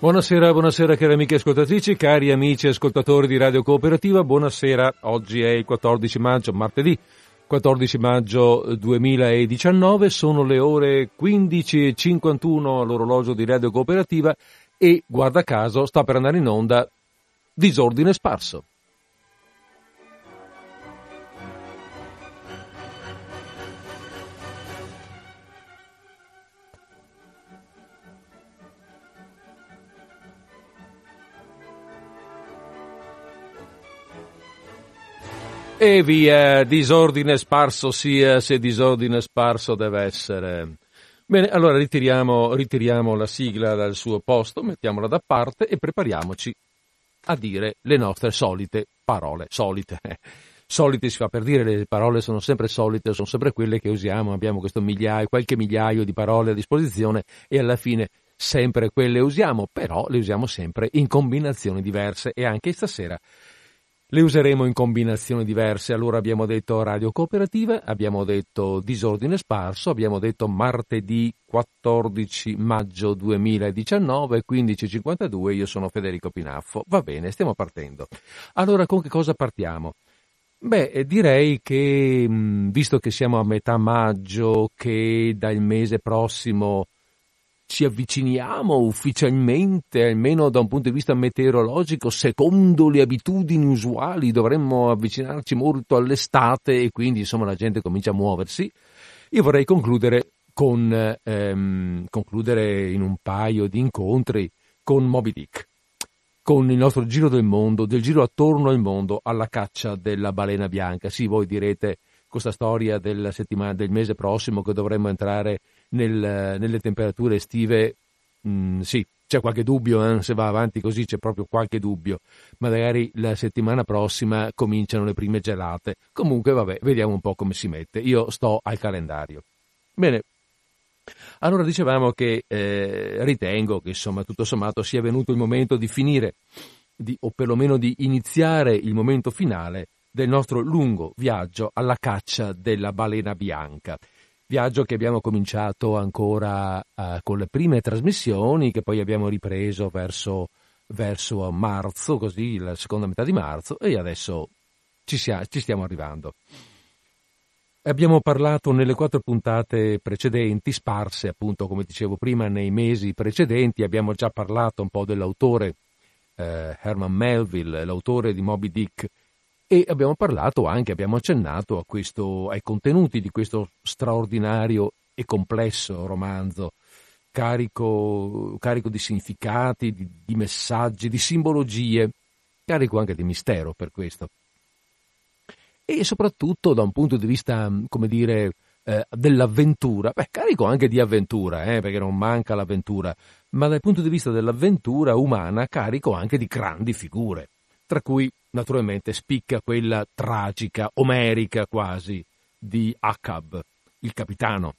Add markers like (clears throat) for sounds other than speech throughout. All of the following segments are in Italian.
Buonasera, buonasera cari amiche ascoltatrici, cari amici ascoltatori di Radio Cooperativa, buonasera, oggi è il 14 maggio, martedì 14 maggio 2019, sono le ore 15.51 all'orologio di Radio Cooperativa e, guarda caso, sta per andare in onda Disordine Sparso. E via, disordine sparso sia se disordine sparso deve essere. Bene, allora ritiriamo, ritiriamo la sigla dal suo posto, mettiamola da parte e prepariamoci a dire le nostre solite parole. Solite. (laughs) Solite si fa per dire, le parole sono sempre solite, sono sempre quelle che usiamo, abbiamo questo migliaio, qualche migliaio di parole a disposizione e alla fine sempre quelle usiamo, però le usiamo sempre in combinazioni diverse e anche stasera le useremo in combinazioni diverse. Allora abbiamo detto radio cooperativa, abbiamo detto disordine sparso, abbiamo detto martedì 14 maggio 2019, 15.52, io sono Federico Pinaffo. Va bene, stiamo partendo. Allora con che cosa partiamo? Beh, direi che, visto che siamo a metà maggio, che dal mese prossimo ci avviciniamo ufficialmente, almeno da un punto di vista meteorologico, secondo le abitudini usuali, dovremmo avvicinarci molto all'estate e quindi insomma la gente comincia a muoversi. Io vorrei concludere con ehm, concludere in un paio di incontri con Moby Dick, con il nostro giro del mondo, del giro attorno al mondo alla caccia della balena bianca. Sì, voi direte questa storia settimana, del mese prossimo che dovremmo entrare nel, nelle temperature estive, mh, mm, sì, c'è qualche dubbio, eh? se va avanti così c'è proprio qualche dubbio. Magari la settimana prossima cominciano le prime gelate. Comunque, vabbè, vediamo un po' come si mette. Io sto al calendario. Bene. Allora dicevamo che eh, ritengo che insomma tutto sommato sia venuto il momento di finire, di, o perlomeno di iniziare il momento finale del nostro lungo viaggio alla caccia della balena bianca. Viaggio che abbiamo cominciato ancora uh, con le prime trasmissioni, che poi abbiamo ripreso verso, verso marzo, così la seconda metà di marzo, e adesso ci, sia, ci stiamo arrivando. Abbiamo parlato nelle quattro puntate precedenti, sparse appunto come dicevo prima nei mesi precedenti, abbiamo già parlato un po' dell'autore eh, Herman Melville, l'autore di Moby Dick, e abbiamo parlato anche, abbiamo accennato questo, ai contenuti di questo straordinario e complesso romanzo, carico, carico di significati, di, di, messaggi, di simbologie, carico anche di mistero per questo. E soprattutto da un punto di vista, come dire, eh, dell'avventura, beh, carico anche di avventura, eh, perché non manca l'avventura, ma dal punto di vista dell'avventura umana carico anche di grandi figure, tra cui naturalmente spicca quella tragica, omerica quasi, di Akab, il capitano,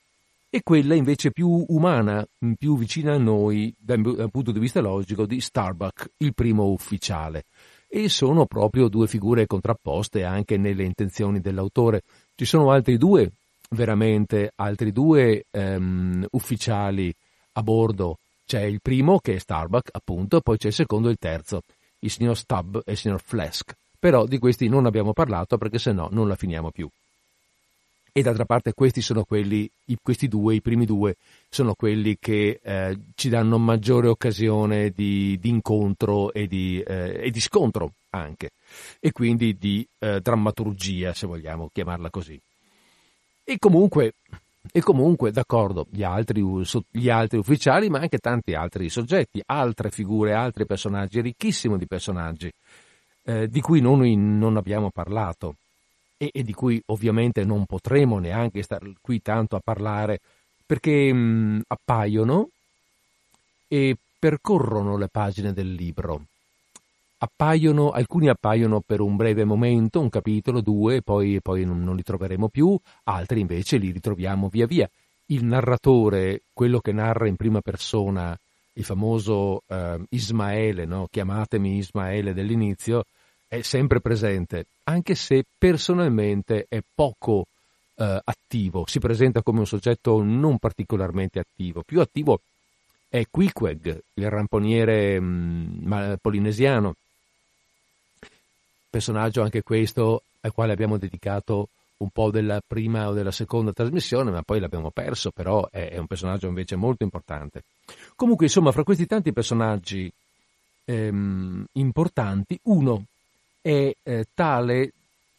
e quella invece più umana, più vicina a noi dal, punto di vista logico di Starbuck, il primo ufficiale. E sono proprio due figure contrapposte anche nelle intenzioni dell'autore. Ci sono altri due, veramente, altri due um, ufficiali a bordo. C'è il primo che è Starbuck, appunto, poi c'è il secondo e il terzo il signor Stubb e il signor Flask, però di questi non abbiamo parlato perché se no non la finiamo più. E d'altra parte questi sono quelli, questi due, i primi due, sono quelli che eh, ci danno maggiore occasione di, di incontro e di, eh, e di, scontro anche, e quindi di eh, drammaturgia, se vogliamo chiamarla così. E comunque e comunque, d'accordo, gli altri, gli altri, ufficiali, ma anche tanti altri soggetti, altre figure, altri personaggi, ricchissimo di personaggi, eh, di cui noi non abbiamo parlato e, e, di cui ovviamente non potremo neanche stare qui tanto a parlare, perché mh, appaiono e percorrono le pagine del libro appaiono, alcuni appaiono per un breve momento, un capitolo, due, poi, poi non, non, li troveremo più, altri invece li ritroviamo via via. Il narratore, quello che narra in prima persona, il famoso eh, Ismaele, no? chiamatemi Ismaele dell'inizio, è sempre presente, anche se personalmente è poco eh, attivo, si presenta come un soggetto non particolarmente attivo, più attivo è Queequeg, il ramponiere mh, mm, polinesiano. Personaggio anche questo al quale abbiamo dedicato un po' della prima o della seconda trasmissione, ma poi l'abbiamo perso, però è, è un personaggio invece molto importante. Comunque, insomma, fra questi tanti personaggi ehm, importanti, uno è eh, tale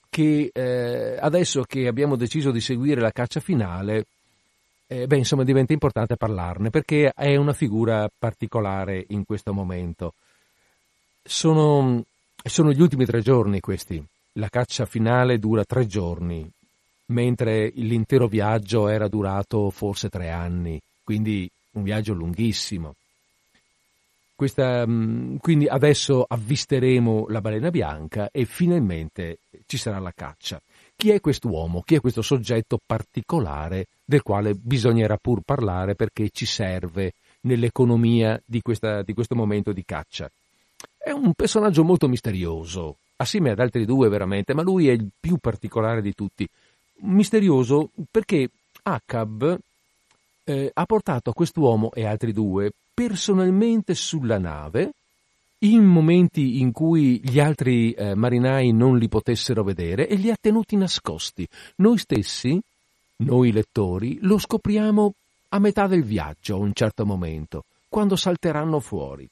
che eh, adesso che abbiamo deciso di seguire la caccia finale, eh, beh, insomma, diventa importante parlarne perché è una figura particolare in questo momento. Sono, sono gli ultimi tre giorni questi. La caccia finale dura tre giorni, mentre l'intero viaggio era durato forse tre anni, quindi un viaggio lunghissimo. Questa, mm, quindi adesso avvisteremo la balena bianca e finalmente ci sarà la caccia. Chi è quest'uomo? Chi è questo soggetto particolare del quale bisognerà pur parlare perché ci serve nell'economia di, questa, di questo momento di caccia? È un personaggio molto misterioso, assieme ad altri due veramente, ma lui è il più particolare di tutti. Misterioso perché Acab eh, ha portato quest'uomo e altri due personalmente sulla nave in momenti in cui gli altri eh, marinai non li potessero vedere e li ha tenuti nascosti. Noi stessi, noi lettori, lo scopriamo a metà del viaggio a un certo momento, quando salteranno fuori.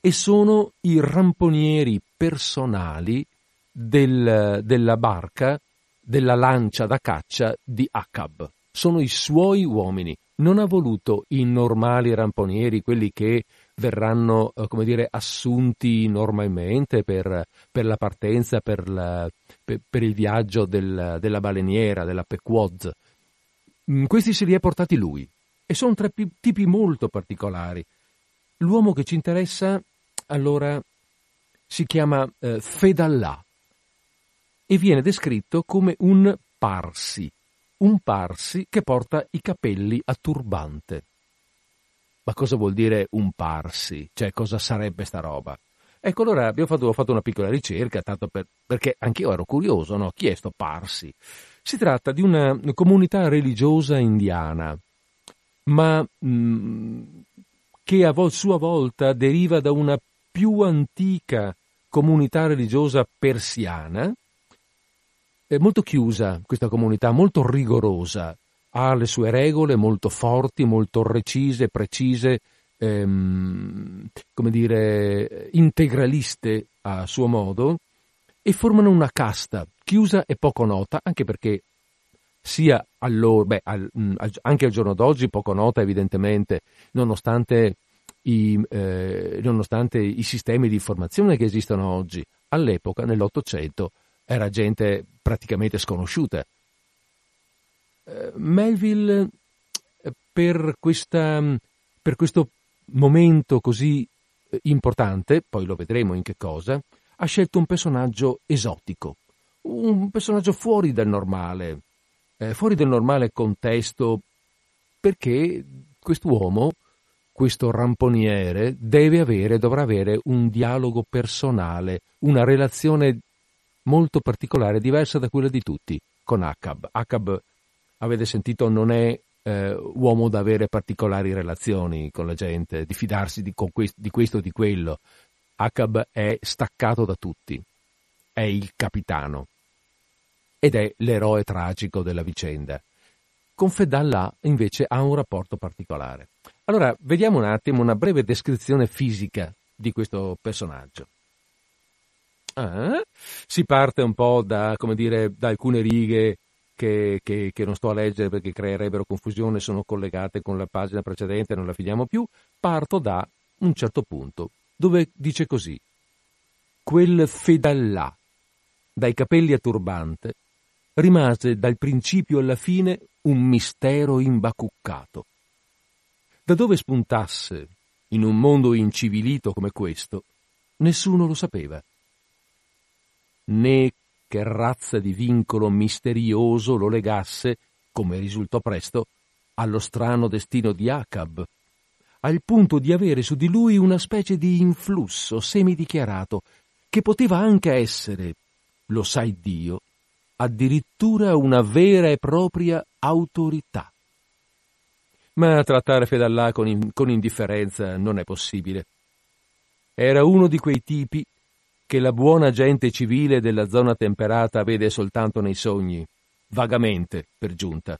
E sono i ramponieri personali del, della barca, della lancia da caccia di Acab. Sono i suoi uomini. Non ha voluto i normali ramponieri, quelli che verranno, eh, come dire, assunti normalmente per, per la partenza, per, la, per, per il viaggio del, della baleniera, della Pequoz. Mm, questi se li ha portati lui e sono tre tipi molto particolari. L'uomo che ci interessa, allora, si chiama eh, Fedallah e viene descritto come un parsi, un parsi che porta i capelli a turbante. Ma cosa vuol dire un parsi? Cioè, cosa sarebbe sta roba? Ecco, allora abbiamo fatto, fatto una piccola ricerca, tanto per, perché anch'io ero curioso, no? Chi è sto parsi? Si tratta di una comunità religiosa indiana, ma mh, mm, che a sua volta deriva da una più antica comunità religiosa persiana, è molto chiusa questa comunità, molto rigorosa, ha le sue regole molto forti, molto recise, precise, ehm, come dire, integraliste a suo modo, e formano una casta chiusa e poco nota, anche perché sia allora, beh, al, anche al giorno d'oggi poco nota evidentemente, nonostante i, eh, nonostante i sistemi di informazione che esistono oggi. All'epoca, nell'Ottocento, era gente praticamente sconosciuta eh, Melville eh, per, questa, per questo momento così eh, importante, poi lo vedremo in che cosa, ha scelto un personaggio esotico, un personaggio fuori dal normale, eh, fuori dal normale contesto, perché quest'uomo, questo ramponiere, deve avere, dovrà avere un dialogo personale, una relazione molto particolare, diversa da quella di tutti, con Acab. Acab avete sentito, non è eh, uomo da avere particolari relazioni con la gente, di fidarsi di, questo, di questo o di quello. Acab è staccato da tutti, è il capitano ed è l'eroe tragico della vicenda. Con Fedallah invece ha un rapporto particolare. Allora, vediamo un attimo una breve descrizione fisica di questo personaggio. Ah, si parte un po' da, dire, da alcune righe che, che, che, non sto a leggere perché creerebbero confusione, sono collegate con la pagina precedente, non la finiamo più, parto da un certo punto, dove dice così, quel fedallà, dai capelli a turbante, rimase dal principio alla fine un mistero imbacuccato. Da dove spuntasse, in un mondo incivilito come questo, nessuno lo sapeva. Né che razza di vincolo misterioso lo legasse, come risultò presto, allo strano destino di Acab, al punto di avere su di lui una specie di influsso semidichiarato, che poteva anche essere, lo sai Dio, addirittura una vera e propria autorità. ma trattare Fedallà con, con indifferenza non è possibile. Era uno di quei tipi che la buona gente civile della zona temperata vede soltanto nei sogni, vagamente per giunta,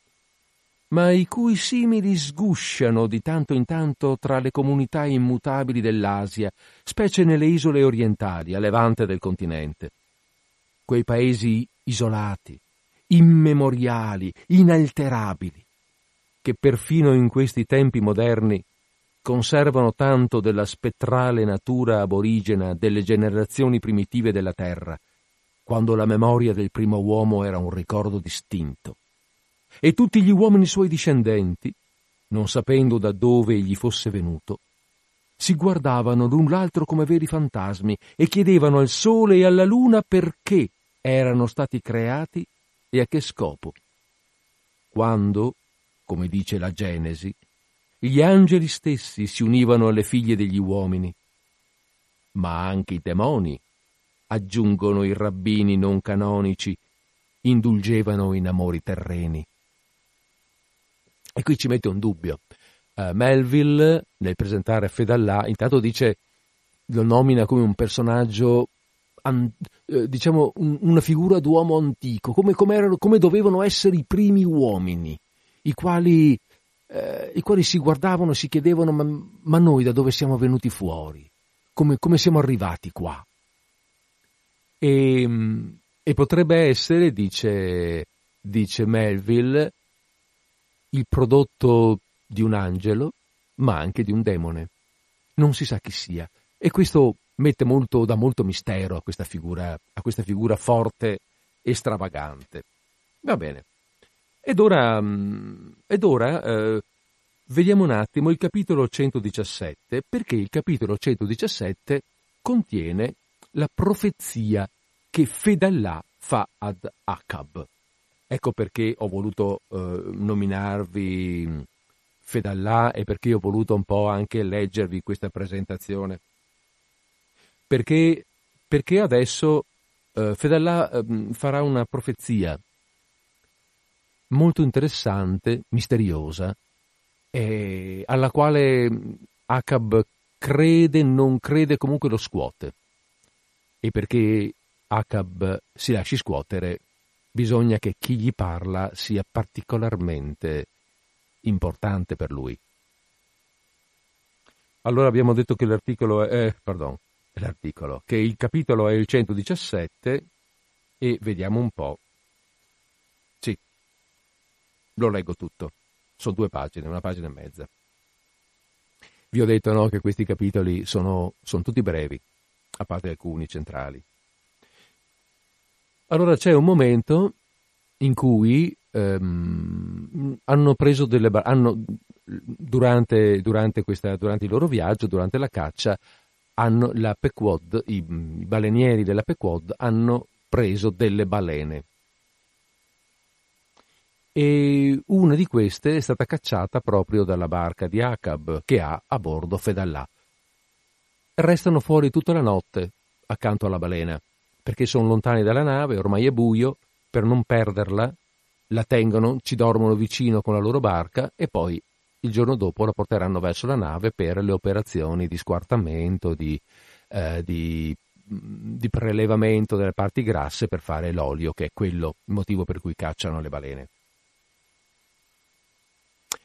ma i cui simili sgusciano di tanto in tanto tra le comunità immutabili dell'Asia, specie nelle isole orientali, a levante del continente. Quei paesi isolati, immemoriali, inalterabili, che perfino in questi tempi moderni conservano tanto della spettrale natura aborigena delle generazioni primitive della Terra, quando la memoria del primo uomo era un ricordo distinto. E tutti gli uomini suoi discendenti, non sapendo da dove egli fosse venuto, si guardavano l'un l'altro come veri fantasmi e chiedevano al sole e alla luna perché erano stati creati e a che scopo. Quando, come dice la Genesi, gli angeli stessi si univano alle figlie degli uomini, ma anche i demoni, aggiungono i rabbini non canonici, indulgevano in amori terreni. E qui ci mette un dubbio. Uh, Melville, nel presentare Fedallà, intanto dice, lo nomina come un personaggio, an, eh, diciamo, un, una figura d'uomo antico, come, come, erano, come dovevano essere i primi uomini i quali, eh, i quali si guardavano e si chiedevano ma, ma, noi da dove siamo venuti fuori? Come, come siamo arrivati qua? E, e potrebbe essere, dice, dice Melville, il prodotto di un angelo, ma anche di un demone. Non si sa chi sia. E questo mette molto, dà molto mistero a questa figura, a questa figura forte e stravagante. Va bene. Ed ora, mm, ed ora eh, vediamo un attimo il capitolo 117, perché il capitolo 117 contiene la profezia che Fedallà fa ad Acab. Ecco perché ho voluto eh, nominarvi Fedallà e perché ho voluto un po' anche leggervi questa presentazione. Perché, perché adesso eh, Fedallà eh, farà una profezia molto interessante, misteriosa, eh, alla quale Acab crede, non crede, comunque lo scuote. E perché Acab si lasci scuotere, bisogna che chi gli parla sia particolarmente importante per lui. Allora abbiamo detto che l'articolo è, eh, pardon, l'articolo, che il capitolo è il 117 e vediamo un po' Lo leggo tutto. Sono due pagine, una pagina e mezza. Vi ho detto no, che questi capitoli sono, sono tutti brevi, a parte alcuni centrali. Allora c'è un momento in cui ehm, hanno preso delle hanno, durante, durante, questa, durante, il loro viaggio, durante la caccia, hanno la Pequod, i, balenieri della Pequod hanno preso delle balene e una di queste è stata cacciata proprio dalla barca di Acab che ha a bordo Fedallà. Restano fuori tutta la notte accanto alla balena perché sono lontani dalla nave, ormai è buio, per non perderla la tengono, ci dormono vicino con la loro barca e poi il giorno dopo la porteranno verso la nave per le operazioni di squartamento, di, eh, di, di prelevamento delle parti grasse per fare l'olio, che è quello il motivo per cui cacciano le balene.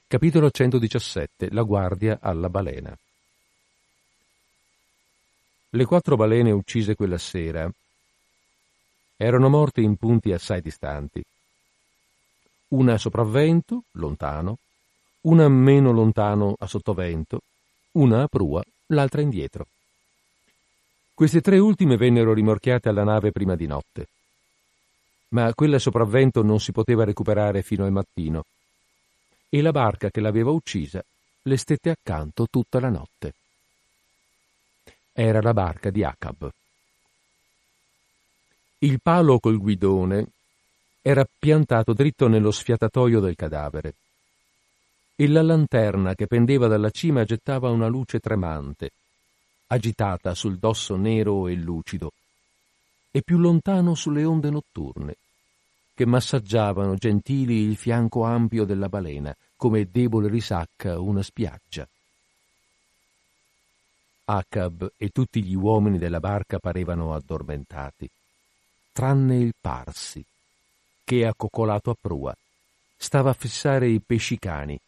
Capitolo 117 La guardia alla balena Le quattro balene uccise quella sera erano morte in punti assai distanti. Una a sopravvento, lontano, una meno lontano a sottovento, una a prua, l'altra indietro. Queste tre ultime vennero rimorchiate alla nave prima di notte. Ma quella sopravvento non si poteva recuperare fino al mattino e la barca che l'aveva uccisa le stette accanto tutta la notte. Era la barca di Acab. Il palo col guidone era piantato dritto nello sfiatatoio del cadavere e la lanterna che pendeva dalla cima gettava una luce tremante, agitata sul dosso nero e lucido, e più lontano sulle onde notturne, che massaggiavano gentili il fianco ampio della balena, come debole risacca una spiaggia. Acab e tutti gli uomini della barca parevano addormentati, tranne il Parsi, che, accoccolato a prua, stava a fissare i pescicani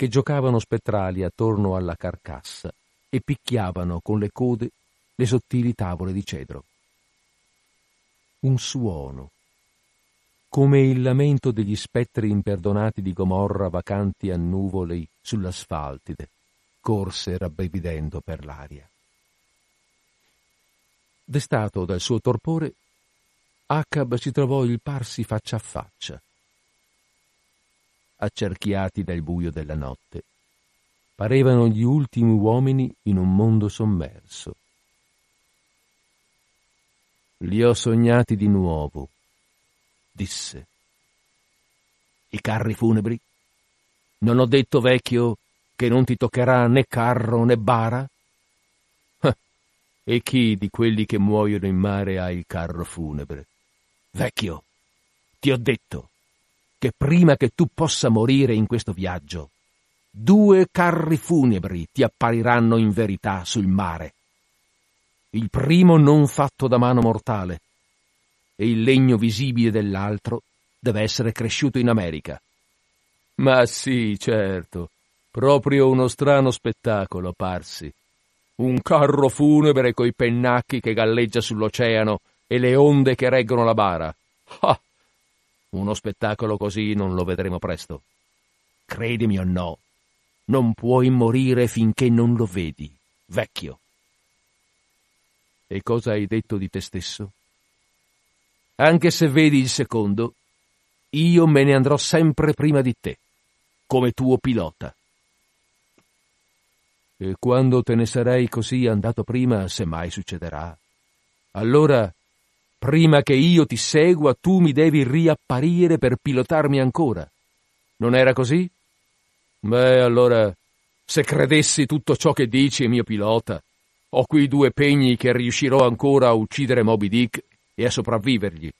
che giocavano spettrali attorno alla carcassa e picchiavano con le code le sottili tavole di cedro. Un suono, come il lamento degli spettri imperdonati di Gomorra vacanti a nuvole sull'asfaltide, corse rabbrividendo per l'aria. Destato dal suo torpore, Acab si trovò il parsi faccia a faccia. Accerchiati dal buio della notte, parevano gli ultimi uomini in un mondo sommerso. Li ho sognati di nuovo, disse. I carri funebri? Non ho detto, vecchio, che non ti toccherà né carro né bara? E chi di quelli che muoiono in mare ha il carro funebre? Vecchio, ti ho detto che prima che tu possa morire in questo viaggio, due carri funebri ti appariranno in verità sul mare. Il primo non fatto da mano mortale, e il legno visibile dell'altro deve essere cresciuto in America. Ma sì, certo, proprio uno strano spettacolo, parsi. Un carro funebre coi pennacchi che galleggia sull'oceano e le onde che reggono la bara. Ah! Uno spettacolo così non lo vedremo presto. Credimi o no, non puoi morire finché non lo vedi, vecchio. E cosa hai detto di te stesso? Anche se vedi il secondo, io me ne andrò sempre prima di te, come tuo pilota. E quando te ne sarei così andato prima, se mai succederà, allora, prima che io ti segua, tu mi devi riapparire per pilotarmi ancora. Non era così? Beh, allora, se credessi tutto ciò che dici, mio pilota, ho qui due pegni che riuscirò ancora a uccidere Moby Dick e a sopravvivergli.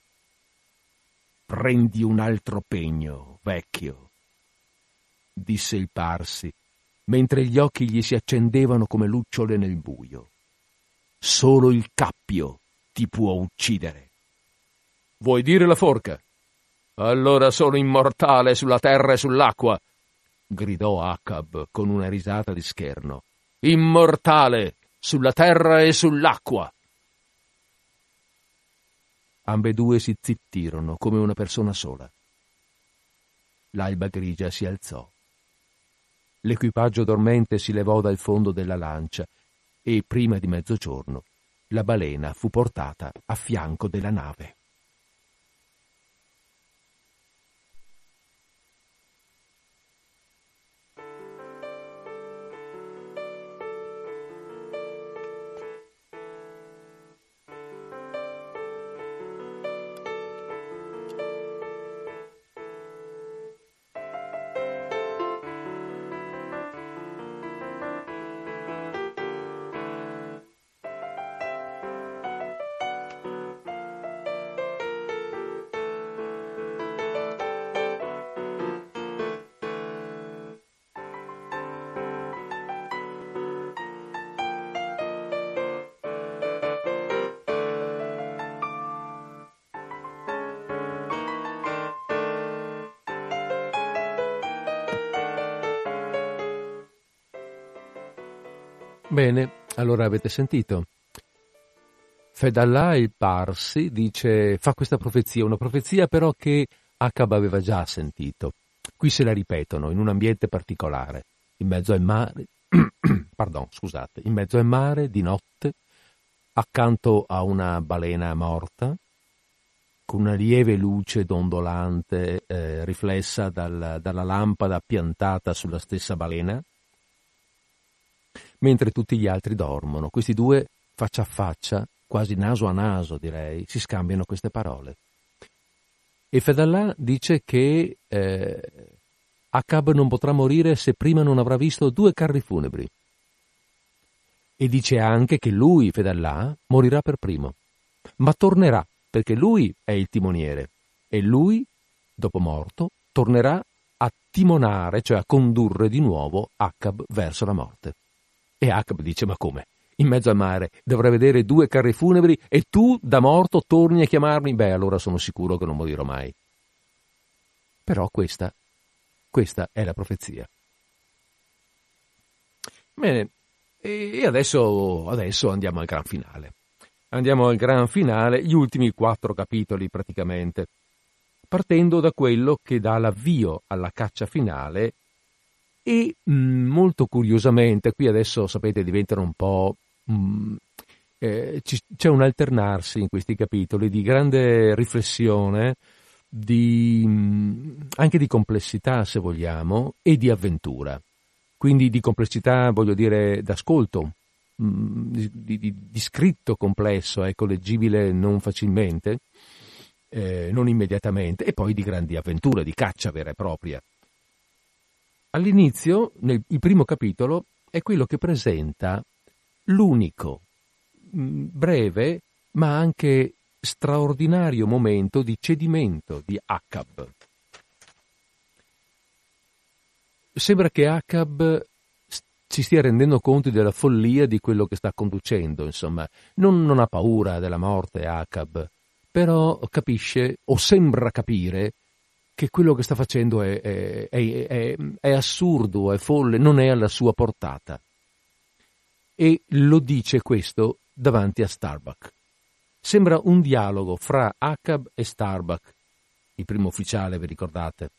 Prendi un altro pegno, vecchio, disse il Parsi, mentre gli occhi gli si accendevano come lucciole nel buio. Solo il cappio ti può uccidere. Vuoi dire la forca? Allora sono immortale sulla terra e sull'acqua, gridò Acab con una risata di scherno. Immortale sulla terra e sull'acqua ambedue si zittirono come una persona sola. L'alba grigia si alzò. L'equipaggio dormente si levò dal fondo della lancia e, prima di mezzogiorno, la balena fu portata a fianco della nave. Bene, allora avete sentito. Fedallah il Parsi dice, fa questa profezia, una profezia però che Acab aveva già sentito. Qui se la ripetono in un ambiente particolare, in mezzo al mare, (clears throat) pardon, scusate, in mezzo al mare di notte, accanto a una balena morta, con una lieve luce dondolante eh, riflessa dal, dalla lampada piantata sulla stessa balena, mentre tutti gli altri dormono. Questi due, faccia a faccia, quasi naso a naso direi, si scambiano queste parole. E Fedallah dice che eh, Acab non potrà morire se prima non avrà visto due carri funebri. E dice anche che lui, Fedallah, morirà per primo, ma tornerà perché lui è il timoniere e lui, dopo morto, tornerà a timonare, cioè a condurre di nuovo Acab verso la morte. E Acab dice: Ma come? In mezzo al mare dovrei vedere due carri funebri e tu, da morto, torni a chiamarmi? Beh, allora sono sicuro che non morirò mai. Però questa, questa è la profezia. Bene, e adesso, adesso andiamo al gran finale. Andiamo al gran finale, gli ultimi quattro capitoli praticamente, partendo da quello che dà l'avvio alla caccia finale e mh, mm, molto curiosamente, qui adesso sapete diventano un po'... Mh, mm, eh, c'è un alternarsi in questi capitoli di grande riflessione, di, mm, anche di complessità se vogliamo, e di avventura. Quindi di complessità voglio dire d'ascolto, di, di, di, scritto complesso, ecco, leggibile non facilmente, eh, non immediatamente, e poi di grandi avventure, di caccia vera e propria. All'inizio, nel, primo capitolo, è quello che presenta l'unico, breve, ma anche straordinario momento di cedimento di Acab. Sembra che Acab si stia rendendo conto della follia di quello che sta conducendo, insomma, non, non ha paura della morte Acab, però capisce o sembra capire che quello che sta facendo è, è, è, è, assurdo, è folle, non è alla sua portata. E lo dice questo davanti a Starbuck. Sembra un dialogo fra Acab e Starbuck, il primo ufficiale, vi ricordate?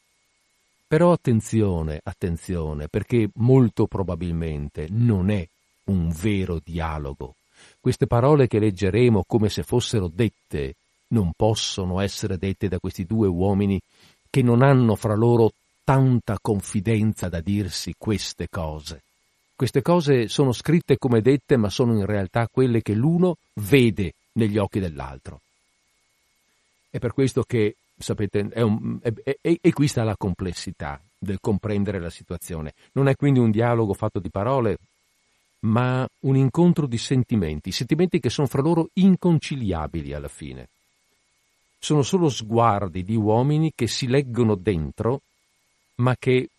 Però attenzione, attenzione, perché molto probabilmente non è un vero dialogo. Queste parole che leggeremo come se fossero dette non possono essere dette da questi due uomini che non hanno fra loro tanta confidenza da dirsi queste cose. Queste cose sono scritte come dette, ma sono in realtà quelle che l'uno vede negli occhi dell'altro. È per questo che sapete, è un, è, è, e qui sta la complessità del comprendere la situazione. Non è quindi un dialogo fatto di parole, ma un incontro di sentimenti, sentimenti che sono fra loro inconciliabili alla fine. Sono solo sguardi di uomini che si leggono dentro, ma che,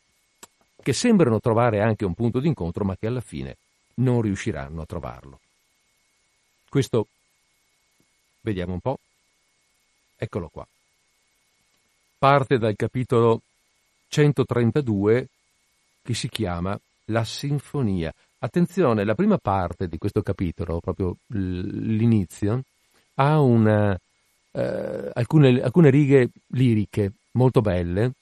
che sembrano trovare anche un punto d'incontro, ma che alla fine non riusciranno a trovarlo. Questo, vediamo un po', eccolo qua parte dal capitolo 132 che si chiama La Sinfonia. Attenzione, la prima parte di questo capitolo, proprio l'inizio, ha una, eh, alcune, alcune righe liriche molto belle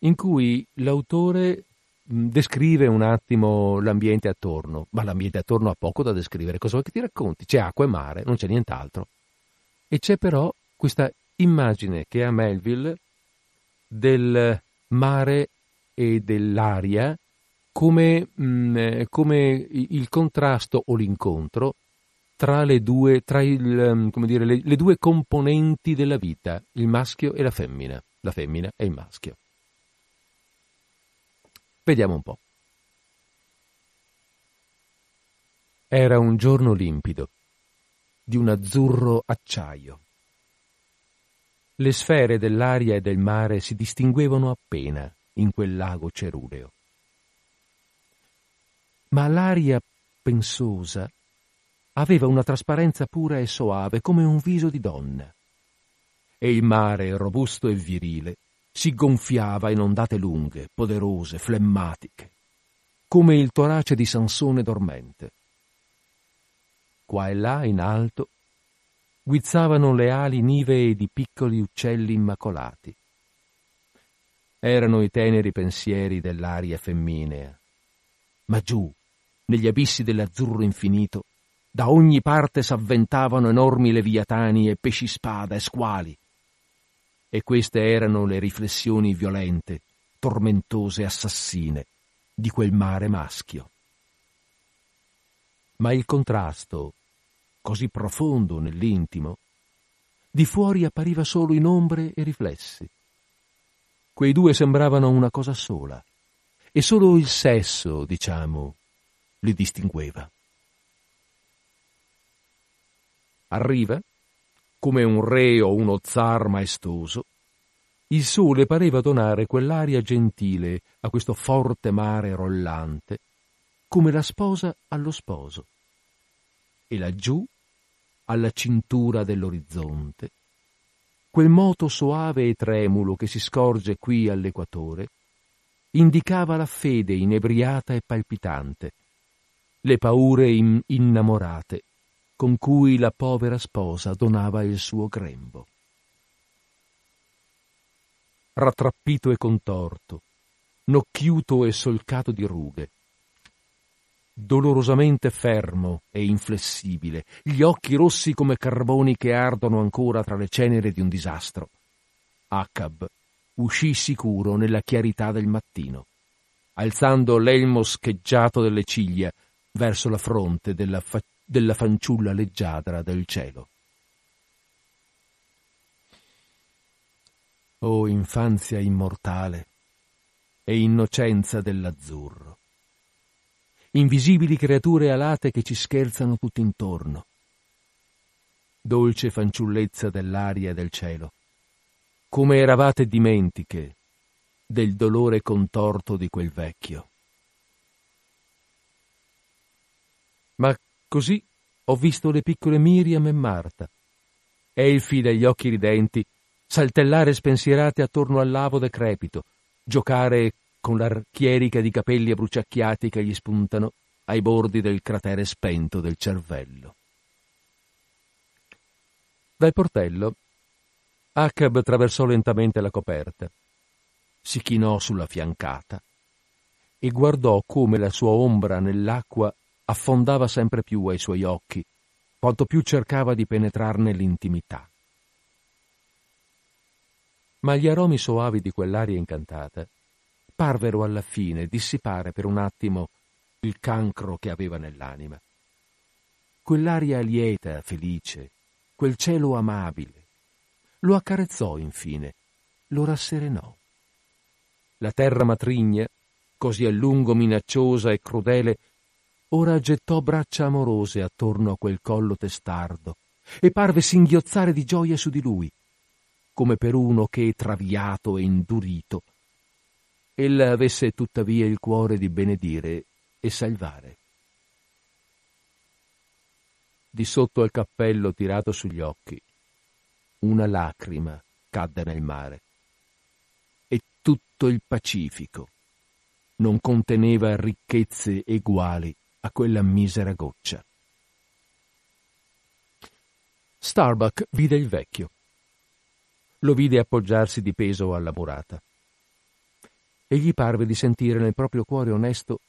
in cui l'autore descrive un attimo l'ambiente attorno, ma l'ambiente attorno ha poco da descrivere. Cosa vuoi che ti racconti? C'è acqua e mare, non c'è nient'altro. E c'è però questa immagine che ha Melville del mare e dell'aria come, come il contrasto o l'incontro tra, le due, tra il, mm, dire, le, le due componenti della vita, il maschio e la femmina, la femmina e il maschio. Vediamo un po'. Era un giorno limpido, di un azzurro acciaio. Le sfere dell'aria e del mare si distinguevano appena in quel lago ceruleo. Ma l'aria pensosa aveva una trasparenza pura e soave come un viso di donna. E il mare, robusto e virile, si gonfiava in ondate lunghe, poderose, flemmatiche, come il torace di Sansone dormente. Qua e là, in alto, guizzavano le ali nivee di piccoli uccelli immacolati. Erano i teneri pensieri dell'aria femminea. Ma giù, negli abissi dell'azzurro infinito, da ogni parte s'avventavano enormi leviatani e pesci spada e squali. E queste erano le riflessioni violente, tormentose assassine di quel mare maschio. Ma il contrasto così profondo nell'intimo, di fuori appariva solo in ombre e riflessi. Quei due sembravano una cosa sola, e solo il sesso, diciamo, li distingueva. Arriva, come un re o uno zar maestoso, il sole pareva donare quell'aria gentile a questo forte mare rollante, come la sposa allo sposo. E laggiù, alla cintura dell'orizzonte, quel moto soave e tremulo che si scorge qui all'equatore, indicava la fede inebriata e palpitante, le paure in- innamorate con cui la povera sposa donava il suo grembo. Rattrappito e contorto, nocchiuto e solcato di rughe, dolorosamente fermo e inflessibile, gli occhi rossi come carboni che ardono ancora tra le cenere di un disastro. Acab uscì sicuro nella chiarità del mattino, alzando l'elmo scheggiato delle ciglia verso la fronte della, fa- della fanciulla leggiadra del cielo. O infanzia immortale e innocenza dell'azzurro! invisibili creature alate che ci scherzano tutto intorno. Dolce fanciullezza dell'aria e del cielo, come eravate dimentiche del dolore contorto di quel vecchio. Ma così ho visto le piccole Miriam e Marta, elfi dagli occhi ridenti, saltellare spensierate attorno al lavo decrepito, giocare con la chierica di capelli abbruciacchiati che gli spuntano ai bordi del cratere spento del cervello. Dal portello Acab attraversò lentamente la coperta, si chinò sulla fiancata e guardò come la sua ombra nell'acqua affondava sempre più ai suoi occhi, quanto più cercava di penetrarne l'intimità. Ma gli aromi soavi di quell'aria incantata parvero alla fine dissipare per un attimo il cancro che aveva nell'anima. Quell'aria lieta, felice, quel cielo amabile, lo accarezzò infine, lo rasserenò. La terra matrigna, così a lungo minacciosa e crudele, ora gettò braccia amorose attorno a quel collo testardo e parve singhiozzare di gioia su di lui, come per uno che, traviato e indurito, ella avesse tuttavia il cuore di benedire e salvare. Di sotto al cappello tirato sugli occhi, una lacrima cadde nel mare e tutto il Pacifico non conteneva ricchezze eguali a quella misera goccia. Starbuck vide il vecchio. Lo vide appoggiarsi di peso alla murata e gli parve di sentire nel proprio cuore onesto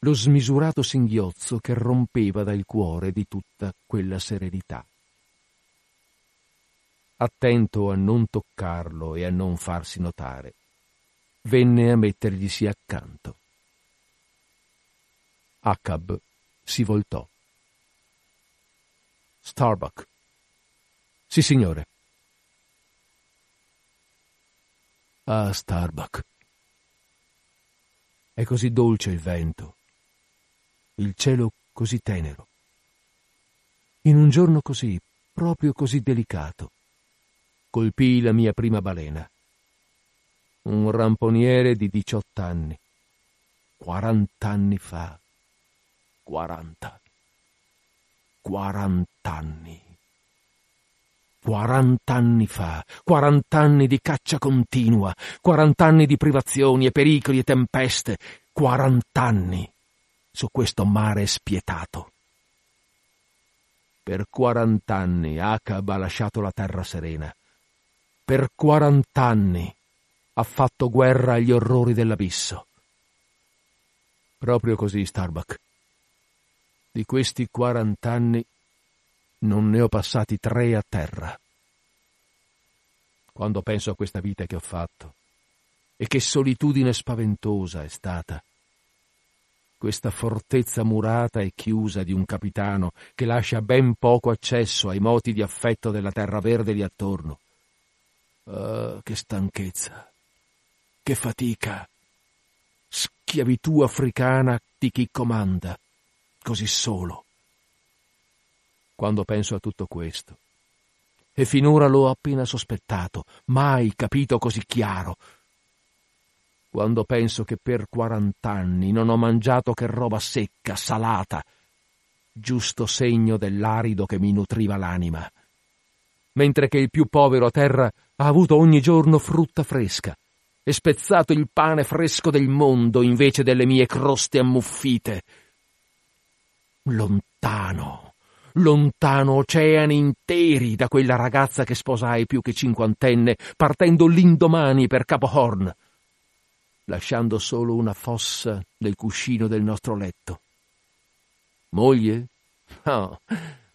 lo smisurato singhiozzo che rompeva dal cuore di tutta quella serenità. Attento a non toccarlo e a non farsi notare, venne a metterglisi accanto. Acab si voltò. Starbuck. Sì, signore. Ah, Starbuck. È così dolce il vento, il cielo così tenero. In un giorno così, proprio così delicato, colpii la mia prima balena. Un ramponiere di diciott'anni, quarant'anni fa, quaranta, quarant'anni. Quarant'anni fa, quarant'anni di caccia continua, quarant'anni di privazioni e pericoli e tempeste, quarant'anni su questo mare spietato. Per quarant'anni Acab ha lasciato la terra serena. Per quarant'anni ha fatto guerra agli orrori dell'abisso. Proprio così, Starbuck. Di questi quarant'anni non ne ho passati tre a terra. Quando penso a questa vita che ho fatto, e che solitudine spaventosa è stata. Questa fortezza murata e chiusa di un capitano che lascia ben poco accesso ai moti di affetto della terra verde lì attorno. Ah, che stanchezza, che fatica, schiavitù africana di chi comanda, così solo quando penso a tutto questo e finora l'ho appena sospettato, mai capito così chiaro. Quando penso che per quarant'anni non ho mangiato che roba secca, salata, giusto segno dell'arido che mi nutriva l'anima, mentre che il più povero a terra ha avuto ogni giorno frutta fresca e spezzato il pane fresco del mondo invece delle mie croste ammuffite. Lontano, lontano oceani interi da quella ragazza che sposai più che cinquantenne, partendo l'indomani per Capo Horn, lasciando solo una fossa nel cuscino del nostro letto. Moglie? No,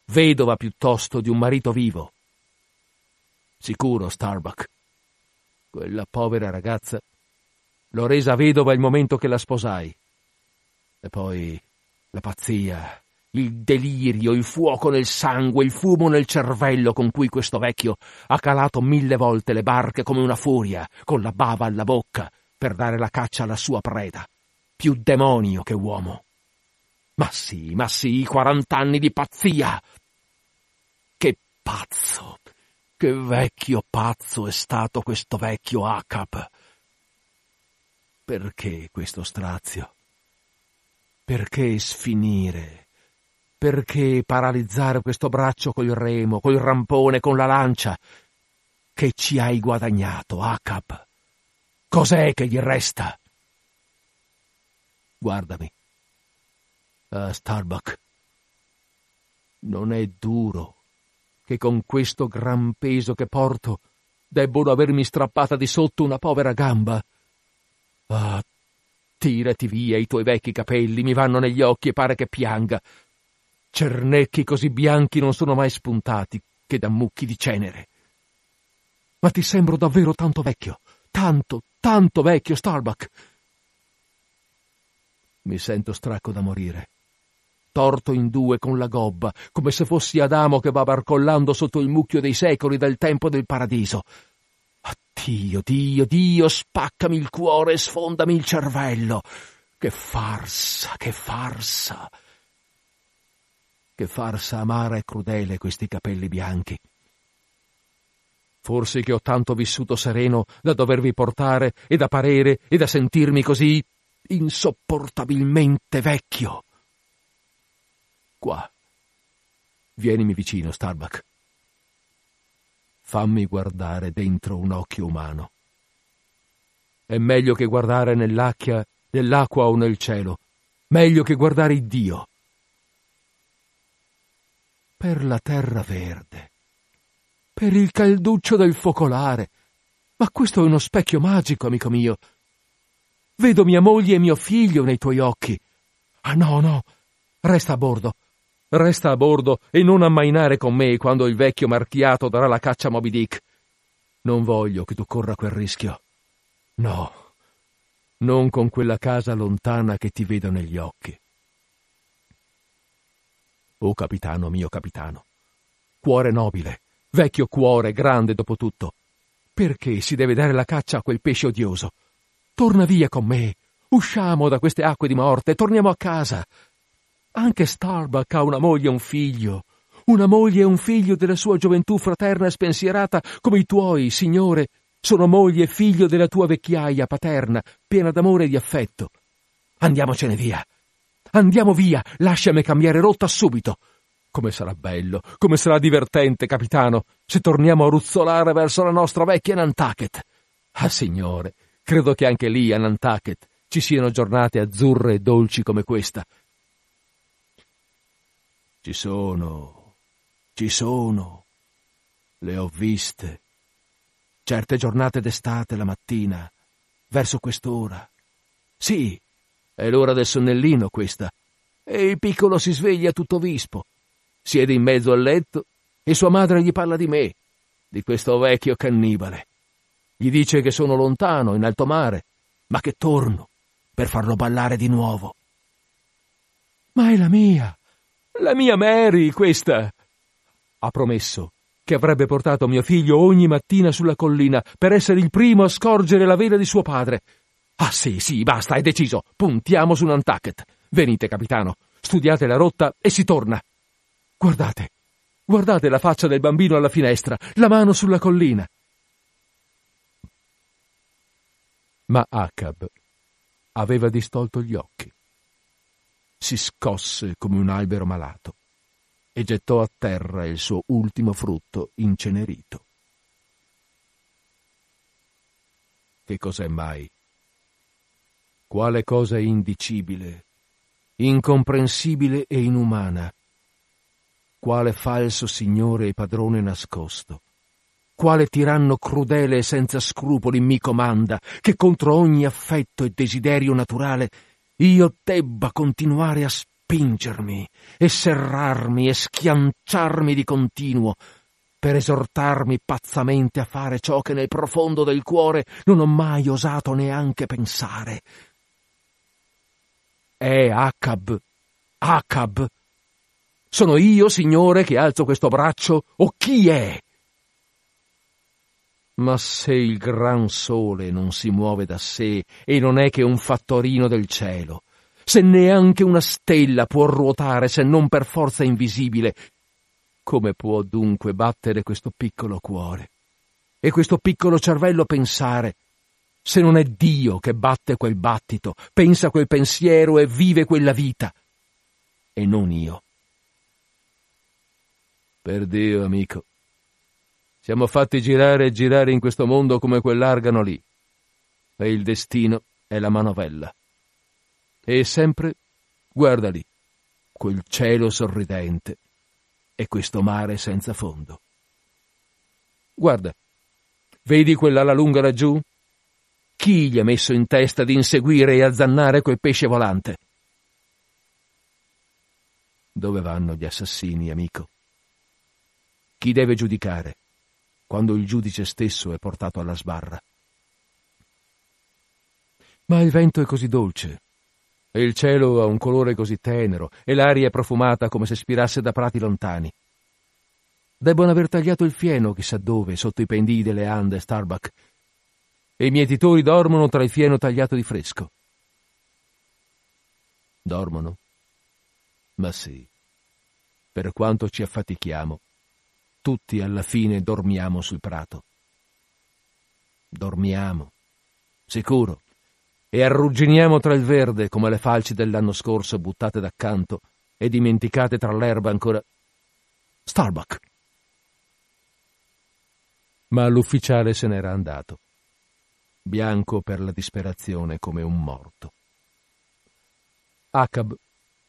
vedova piuttosto di un marito vivo. Sicuro, Starbuck. Quella povera ragazza l'ho resa vedova il momento che la sposai. E poi la pazzia, il delirio, il fuoco nel sangue, il fumo nel cervello con cui questo vecchio ha calato mille volte le barche come una furia, con la bava alla bocca, per dare la caccia alla sua preda. Più demonio che uomo. Ma sì, ma sì, quarant'anni di pazzia. Che pazzo, che vecchio pazzo è stato questo vecchio Acap. Perché questo strazio? Perché sfinire? Perché paralizzare questo braccio col remo, col rampone, con la lancia? Che ci hai guadagnato, Acap? Cos'è che gli resta? Guardami. Ah, Starbuck. Non è duro che con questo gran peso che porto debbono avermi strappata di sotto una povera gamba. Ah, tirati via i tuoi vecchi capelli, mi vanno negli occhi e pare che pianga. Cernecchi così bianchi non sono mai spuntati che da mucchi di cenere. Ma ti sembro davvero tanto vecchio, tanto, tanto vecchio, Starbuck. Mi sento stracco da morire, torto in due con la gobba, come se fossi Adamo che va barcollando sotto il mucchio dei secoli del tempo del paradiso. Dio, Dio, Dio, spaccami il cuore e sfondami il cervello. Che farsa, che farsa. Che farsa amara e crudele questi capelli bianchi. Forse che ho tanto vissuto sereno da dovervi portare e da parere e da sentirmi così insopportabilmente vecchio. Qua. Vienimi vicino, Starbuck. Fammi guardare dentro un occhio umano. È meglio che guardare nell'acqua, nell'acqua o nel cielo. Meglio che guardare Dio. Per la terra verde. Per il calduccio del focolare. Ma questo è uno specchio magico, amico mio. Vedo mia moglie e mio figlio nei tuoi occhi. Ah no, no. Resta a bordo. Resta a bordo e non ammainare con me quando il vecchio marchiato darà la caccia a Moby Dick. Non voglio che tu corra quel rischio. No, non con quella casa lontana che ti vedo negli occhi. Oh capitano, mio capitano, cuore nobile, vecchio cuore, grande dopo tutto, perché si deve dare la caccia a quel pesce odioso? Torna via con me, usciamo da queste acque di morte, torniamo a casa. Anche Starbuck ha una moglie e un figlio. Una moglie e un figlio della sua gioventù fraterna e spensierata come i tuoi, signore, sono moglie e figlio della tua vecchiaia paterna, piena d'amore e di affetto. Andiamocene via. Andiamo via, lasciami cambiare rotta subito. Come sarà bello, come sarà divertente, capitano, se torniamo a ruzzolare verso la nostra vecchia Nantucket. Ah, signore, credo che anche lì a Nantucket ci siano giornate azzurre e dolci come questa, ci sono, ci sono. Le ho viste. Certe giornate d'estate la mattina, verso quest'ora. Sì, è l'ora del sonnellino questa. E il piccolo si sveglia tutto vispo. Siede in mezzo al letto e sua madre gli parla di me, di questo vecchio cannibale. Gli dice che sono lontano, in alto mare, ma che torno per farlo ballare di nuovo. Ma è la mia, la mia Mary, questa. Ha promesso che avrebbe portato mio figlio ogni mattina sulla collina per essere il primo a scorgere la vela di suo padre. Ah sì, sì, basta, è deciso. Puntiamo su Nantucket. Venite, capitano. Studiate la rotta e si torna. Guardate, Guardate la faccia del bambino alla finestra, la mano sulla collina. Ma Acab aveva distolto gli occhi. Si scosse come un albero malato e gettò a terra il suo ultimo frutto incenerito. Che cos'è mai? Quale cosa indicibile, incomprensibile e inumana? Quale falso signore e padrone nascosto? Quale tiranno crudele e senza scrupoli mi comanda che contro ogni affetto e desiderio naturale io debba continuare a spingermi e serrarmi e schianciarmi di continuo per esortarmi pazzamente a fare ciò che nel profondo del cuore non ho mai osato neanche pensare. È Acab, Acab. Sono io, Signore, che alzo questo braccio, o chi è? Ma se il gran sole non si muove da sé e non è che un fattorino del cielo, se neanche una stella può ruotare se non per forza invisibile, come può dunque battere questo piccolo cuore? E questo piccolo cervello pensare, se non è Dio che batte quel battito, pensa quel pensiero e vive quella vita, e non io. Per Dio, amico, siamo fatti girare e girare in questo mondo come quell'argano lì. E il destino è la manovella. E sempre, guarda lì, quel cielo sorridente e questo mare senza fondo. Guarda, vedi quell'ala lunga laggiù? Chi gli ha messo in testa di inseguire e azzannare quel pesce volante? Dove vanno gli assassini, amico? Chi deve giudicare? quando il giudice stesso è portato alla sbarra. Ma il vento è così dolce, e il cielo ha un colore così tenero, e l'aria è profumata come se spirasse da prati lontani. Debbono aver tagliato il fieno chissà dove, sotto i pendii delle Ande Starbuck, e i mietitori dormono tra il fieno tagliato di fresco. Dormono? Ma sì, per quanto ci affatichiamo, tutti alla fine dormiamo sul prato. Dormiamo, sicuro, e arrugginiamo tra il verde come le falci dell'anno scorso buttate d'accanto e dimenticate tra l'erba ancora. Starbuck! Ma l'ufficiale se n'era andato, bianco per la disperazione come un morto. Acab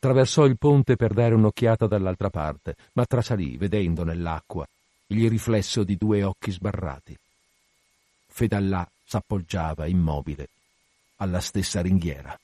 Attraversò il ponte per dare un'occhiata dall'altra parte, ma trasalì, vedendo nell'acqua il riflesso di due occhi sbarrati. Fedallà s'appoggiava immobile alla stessa ringhiera.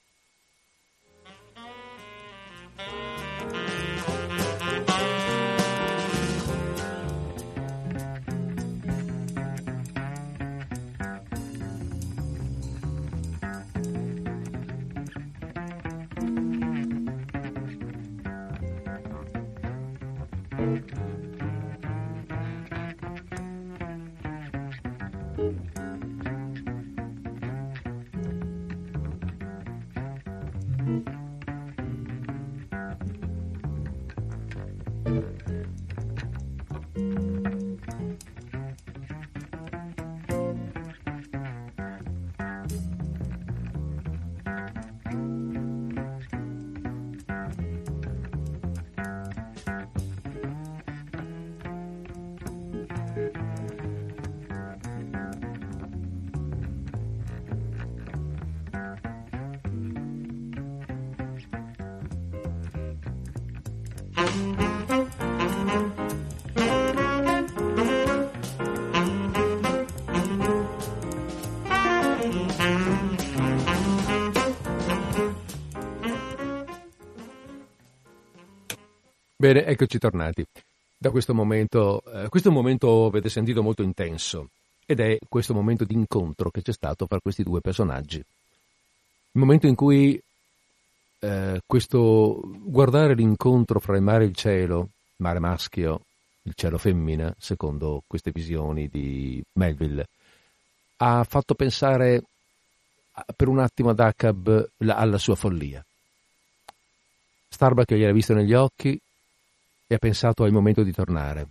Bene, eccoci tornati. Da questo momento, eh, questo è un momento, avete sentito, molto intenso ed è questo momento di incontro che c'è stato fra questi due personaggi. Il momento in cui eh, questo guardare l'incontro fra il mare e il cielo, mare maschio, il cielo femmina, secondo queste visioni di Melville, ha fatto pensare per un attimo ad Acab alla sua follia. Starbuck gliel'ha visto negli occhi, e ha pensato al momento di tornare.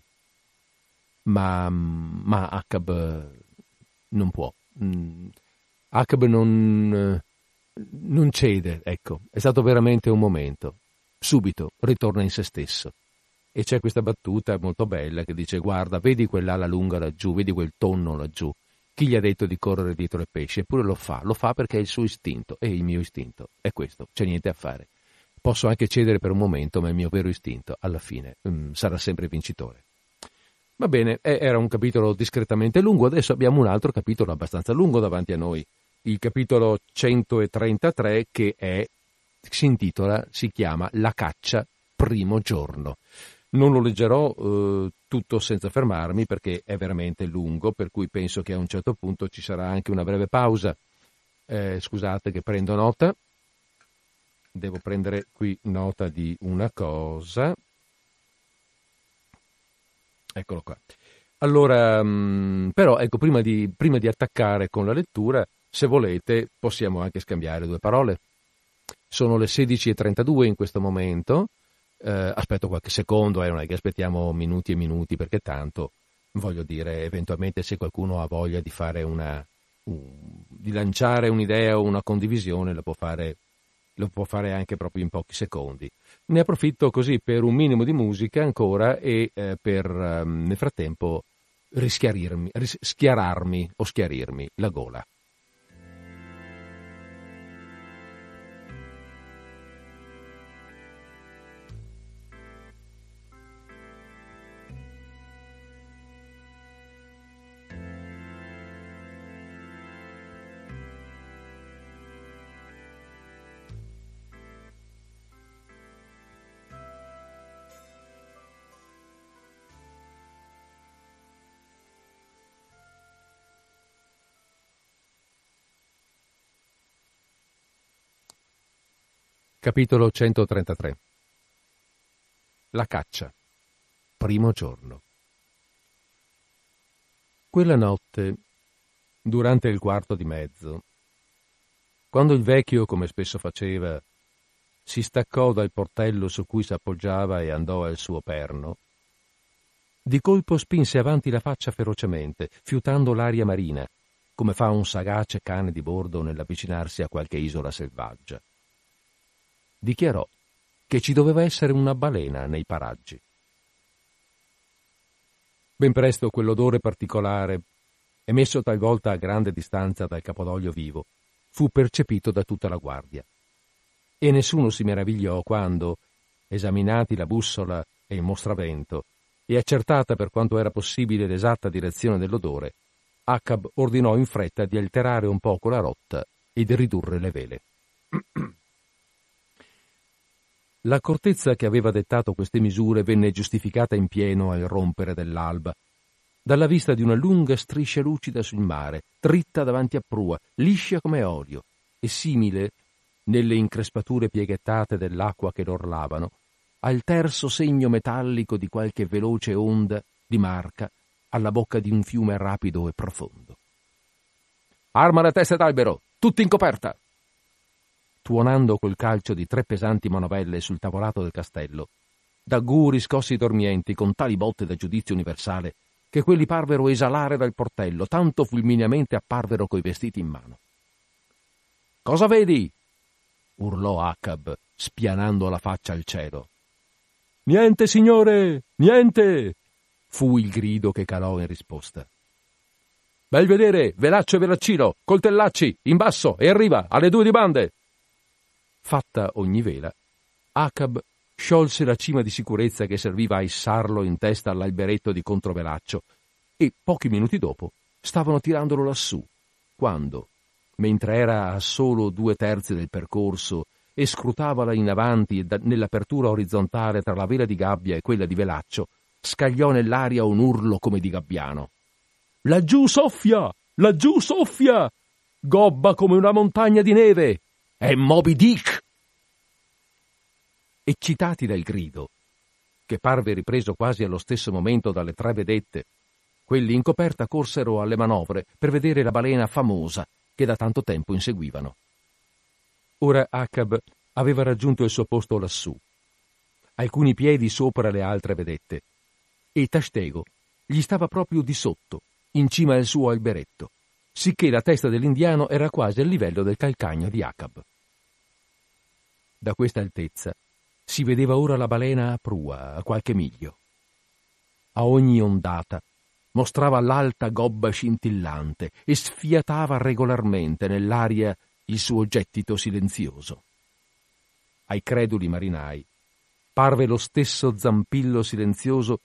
Ma, ma Acab non può. Mm, Acab non, non cede, ecco, è stato veramente un momento. Subito ritorna in se stesso. E c'è questa battuta molto bella che dice guarda, vedi quell'ala lunga laggiù, vedi quel tonno laggiù. Chi gli ha detto di correre dietro le pesci? Eppure lo fa, lo fa perché è il suo istinto e il mio istinto è questo, c'è niente a fare. Posso anche cedere per un momento, ma il mio vero istinto alla fine mm, sarà sempre vincitore. Va bene, era un capitolo discretamente lungo, adesso abbiamo un altro capitolo abbastanza lungo davanti a noi, il capitolo 133 che è, si intitola, si chiama La caccia primo giorno. Non lo leggerò eh, tutto senza fermarmi perché è veramente lungo, per cui penso che a un certo punto ci sarà anche una breve pausa. Eh, scusate che prendo nota. Devo prendere qui nota di una cosa. Eccolo qua. Allora, mm, però, ecco, prima di, prima di attaccare con la lettura, se volete, possiamo anche scambiare due parole. Sono le 16.32 in questo momento eh, aspetto qualche secondo, eh, non è che aspettiamo minuti e minuti perché tanto, voglio dire, eventualmente se qualcuno ha voglia di fare una, un, di lanciare un'idea o una condivisione lo può fare lo può fare anche proprio in pochi secondi. Ne approfitto così per un minimo di musica ancora e eh, per um, nel frattempo rischiarirmi, rischiararmi o schiarirmi la gola. Capitolo 133 La caccia. Primo giorno. Quella notte, durante il quarto di mezzo, quando il vecchio, come spesso faceva, si staccò dal portello su cui s'appoggiava e andò al suo perno, di colpo spinse avanti la faccia ferocemente, fiutando l'aria marina, come fa un sagace cane di bordo nell'avvicinarsi a qualche isola selvaggia dichiarò che ci doveva essere una balena nei paraggi. Ben presto quell'odore particolare, emesso talvolta a grande distanza dal capodoglio vivo, fu percepito da tutta la guardia. E nessuno si meravigliò quando, esaminati la bussola e il mostravento, e accertata per quanto era possibile l'esatta direzione dell'odore, Acab ordinò in fretta di alterare un poco la rotta e di ridurre le vele. (clears throat) L'accortezza che aveva dettato queste misure venne giustificata in pieno al rompere dell'alba, dalla vista di una lunga striscia lucida sul mare, dritta davanti a prua, liscia come olio, e simile, nelle increspature pieghettate dell'acqua che l'orlavano, al terzo segno metallico di qualche veloce onda di marca alla bocca di un fiume rapido e profondo. Arma le teste d'albero, tutti in coperta! Tuonando col calcio di tre pesanti manovelle sul tavolato del castello, da guri scossi dormienti con tali botte da giudizio universale che quelli parvero esalare dal portello, tanto fulmineamente apparvero coi vestiti in mano. Cosa vedi? urlò Acab, spianando la faccia al cielo. Niente, signore, niente! fu il grido che calò in risposta. Bel vedere, velaccio e velaccino, coltellacci, in basso e arriva, alle due di bande! Fatta ogni vela, Acab sciolse la cima di sicurezza che serviva a issarlo in testa all'alberetto di controvelaccio e pochi minuti dopo stavano tirandolo lassù, quando, mentre era a solo due terzi del percorso e scrutavala in avanti nell'apertura orizzontale tra la vela di gabbia e quella di velaccio, scagliò nell'aria un urlo come di gabbiano. Laggiù soffia! Laggiù soffia! Gobba come una montagna di neve! È Moby Dick! Eccitati dal grido, che parve ripreso quasi allo stesso momento dalle tre vedette, quelli in coperta corsero alle manovre per vedere la balena famosa che da tanto tempo inseguivano. Ora Acab aveva raggiunto il suo posto lassù. alcuni piedi sopra le altre vedette, e Tastego gli stava proprio di sotto, in cima al suo alberetto, sicché la testa dell'indiano era quasi al livello del calcagno di Acab. Da questa altezza si vedeva ora la balena a prua, a qualche miglio. A ogni ondata mostrava l'alta gobba scintillante e sfiatava regolarmente nell'aria il suo gettito silenzioso. Ai creduli marinai parve lo stesso zampillo silenzioso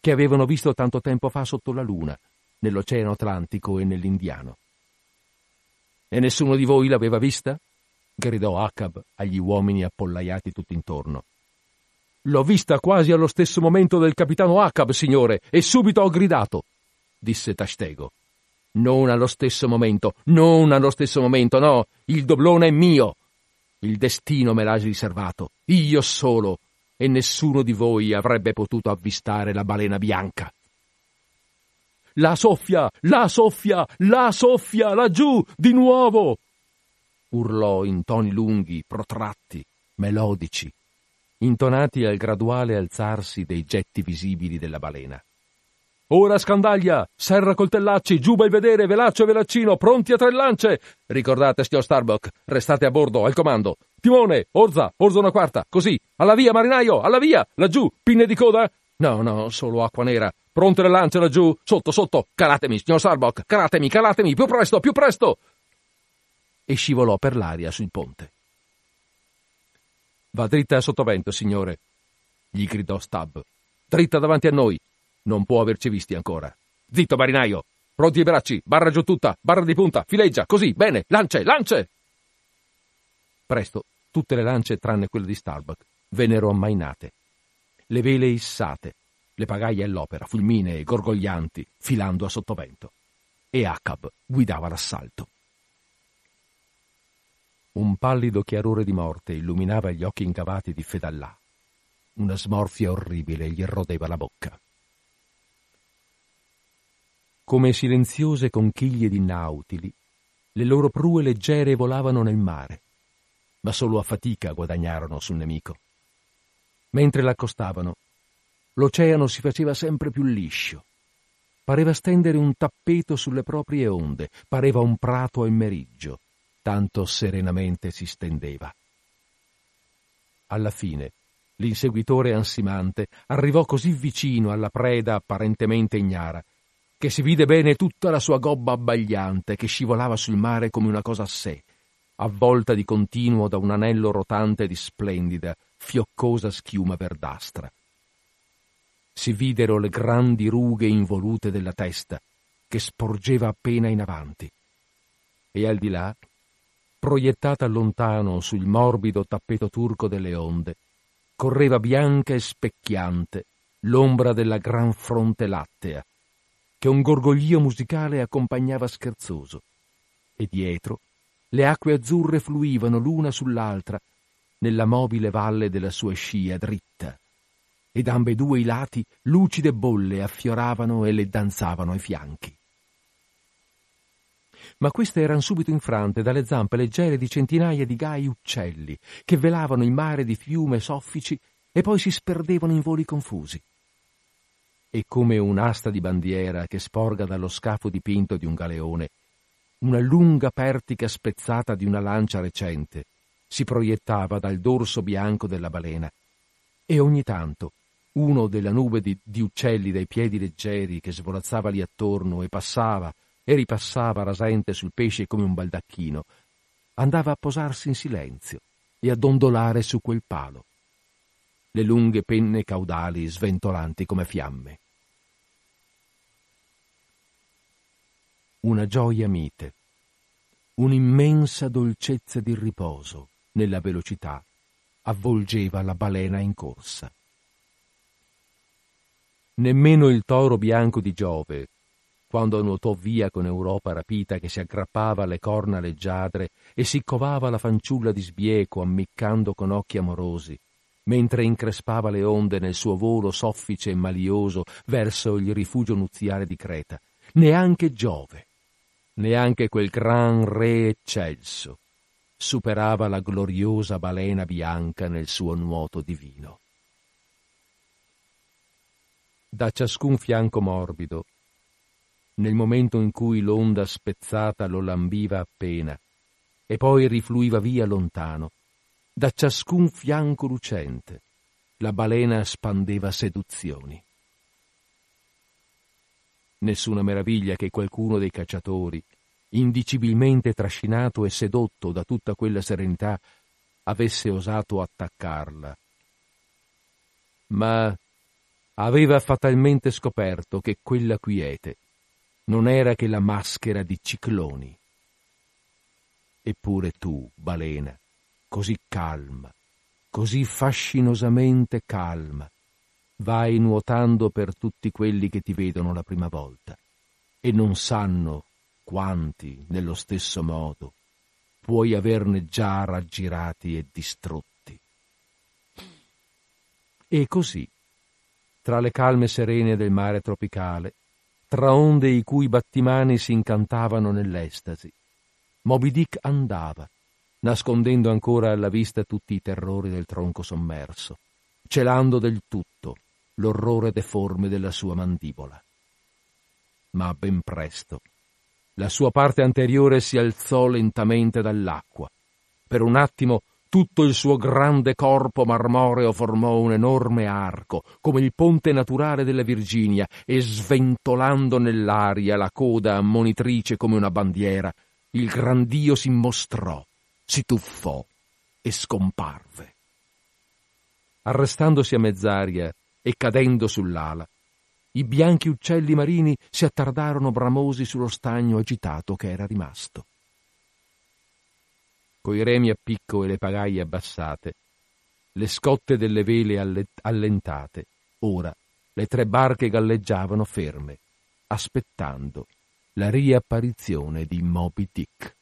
che avevano visto tanto tempo fa sotto la luna, nell'Oceano Atlantico e nell'Indiano. E nessuno di voi l'aveva vista? Gridò Acab agli uomini appollaiati tutt'intorno. L'ho vista quasi allo stesso momento del capitano Acab, signore, e subito ho gridato, disse Tastego. Non allo stesso momento, non allo stesso momento, no, il doblone è mio. Il destino me l'ha riservato, io solo, e nessuno di voi avrebbe potuto avvistare la balena bianca. La soffia, la soffia, la soffia, laggiù, di nuovo! Urlò in toni lunghi, protratti, melodici, intonati al graduale alzarsi dei getti visibili della balena. Ora scandaglia! Serra coltellacci, giù bel vedere, velaccio e velaccino, pronti a tre lance! Ricordate, signor Starbuck, restate a bordo, al comando. Timone, orza, orza una quarta, così. Alla via, marinaio, alla via! Laggiù, pinne di coda? No, no, solo acqua nera. Pronte le lance laggiù, sotto, sotto. Calatemi, signor Starbuck, calatemi, calatemi, più presto, più presto! E scivolò per l'aria sul ponte. Va dritta sottovento, signore, gli gridò Stab. Dritta davanti a noi. Non può averci visti ancora. Zitto, marinaio! Pronti i bracci, barra giù tutta, barra di punta, fileggia, così, bene, lance, lance! Presto, tutte le lance, tranne quelle di Starbuck, vennero ammainate. Le vele issate, le pagaie all'opera, fulminee gorgoglianti, filando a sottovento. E Acab guidava l'assalto. Un pallido chiarore di morte illuminava gli occhi incavati di Fedallà. Una smorfia orribile gli rodeva la bocca. Come silenziose conchiglie di nautili, le loro prue leggere volavano nel mare, ma solo a fatica guadagnarono sul nemico. Mentre l'accostavano, l'oceano si faceva sempre più liscio. Pareva stendere un tappeto sulle proprie onde, pareva un prato al meriggio, tanto serenamente si stendeva. Alla fine, l'inseguitore ansimante arrivò così vicino alla preda apparentemente ignara che si vide bene tutta la sua gobba abbagliante che scivolava sul mare come una cosa a sé, avvolta di continuo da un anello rotante di splendida, fioccosa schiuma verdastra. Si videro le grandi rughe involute della testa, che sporgeva appena in avanti, e al di là proiettata lontano sul morbido tappeto turco delle onde, correva bianca e specchiante l'ombra della gran fronte lattea, che un gorgoglio musicale accompagnava scherzoso, e dietro le acque azzurre fluivano l'una sull'altra nella mobile valle della sua scia dritta, ed ambedue i lati lucide bolle affioravano e le danzavano ai fianchi ma queste erano subito infrante dalle zampe leggere di centinaia di gai uccelli che velavano il mare di fiume soffici e poi si sperdevano in voli confusi. E come un'asta di bandiera che sporga dallo scafo dipinto di un galeone, una lunga pertica spezzata di una lancia recente si proiettava dal dorso bianco della balena e ogni tanto uno della nube di, di uccelli dai piedi leggeri che svolazzava lì attorno e passava e ripassava rasente sul pesce come un baldacchino, andava a posarsi in silenzio e a dondolare su quel palo, le lunghe penne caudali sventolanti come fiamme. Una gioia mite, un'immensa dolcezza di riposo nella velocità avvolgeva la balena in corsa. Nemmeno il toro bianco di Giove, quando nuotò via con Europa rapita che si aggrappava alle corna leggiadre e si covava la fanciulla di sbieco ammiccando con occhi amorosi, mentre increspava le onde nel suo volo soffice e malioso verso il rifugio nuziale di Creta. Neanche Giove, neanche quel gran re eccelso, superava la gloriosa balena bianca nel suo nuoto divino. da ciascun fianco morbido, nel momento in cui l'onda spezzata lo lambiva appena e poi rifluiva via lontano, da ciascun fianco lucente, la balena spandeva seduzioni. Nessuna meraviglia che qualcuno dei cacciatori, indicibilmente trascinato e sedotto da tutta quella serenità, avesse osato attaccarla. Ma aveva fatalmente scoperto che quella quiete non era che la maschera di cicloni. Eppure tu, balena, così calma, così fascinosamente calma, vai nuotando per tutti quelli che ti vedono la prima volta e non sanno quanti, nello stesso modo, puoi averne già raggirati e distrutti. E così, tra le calme serene del mare tropicale, tra onde i cui battimani si incantavano nell'estasi, Moby Dick andava, nascondendo ancora alla vista tutti i terrori del tronco sommerso, celando del tutto l'orrore deforme della sua mandibola. Ma ben presto la sua parte anteriore si alzò lentamente dall'acqua. Per un attimo tutto il suo grande corpo marmoreo formò un enorme arco, come il ponte naturale della Virginia, e sventolando nell'aria la coda ammonitrice come una bandiera, il grandio si mostrò, si tuffò e scomparve. Arrestandosi a mezz'aria e cadendo sull'ala, i bianchi uccelli marini si attardarono bramosi sullo stagno agitato che era rimasto. Coi remi a picco e le pagaie abbassate, le scotte delle vele allentate, ora le tre barche galleggiavano ferme, aspettando la riapparizione di Moby Dick.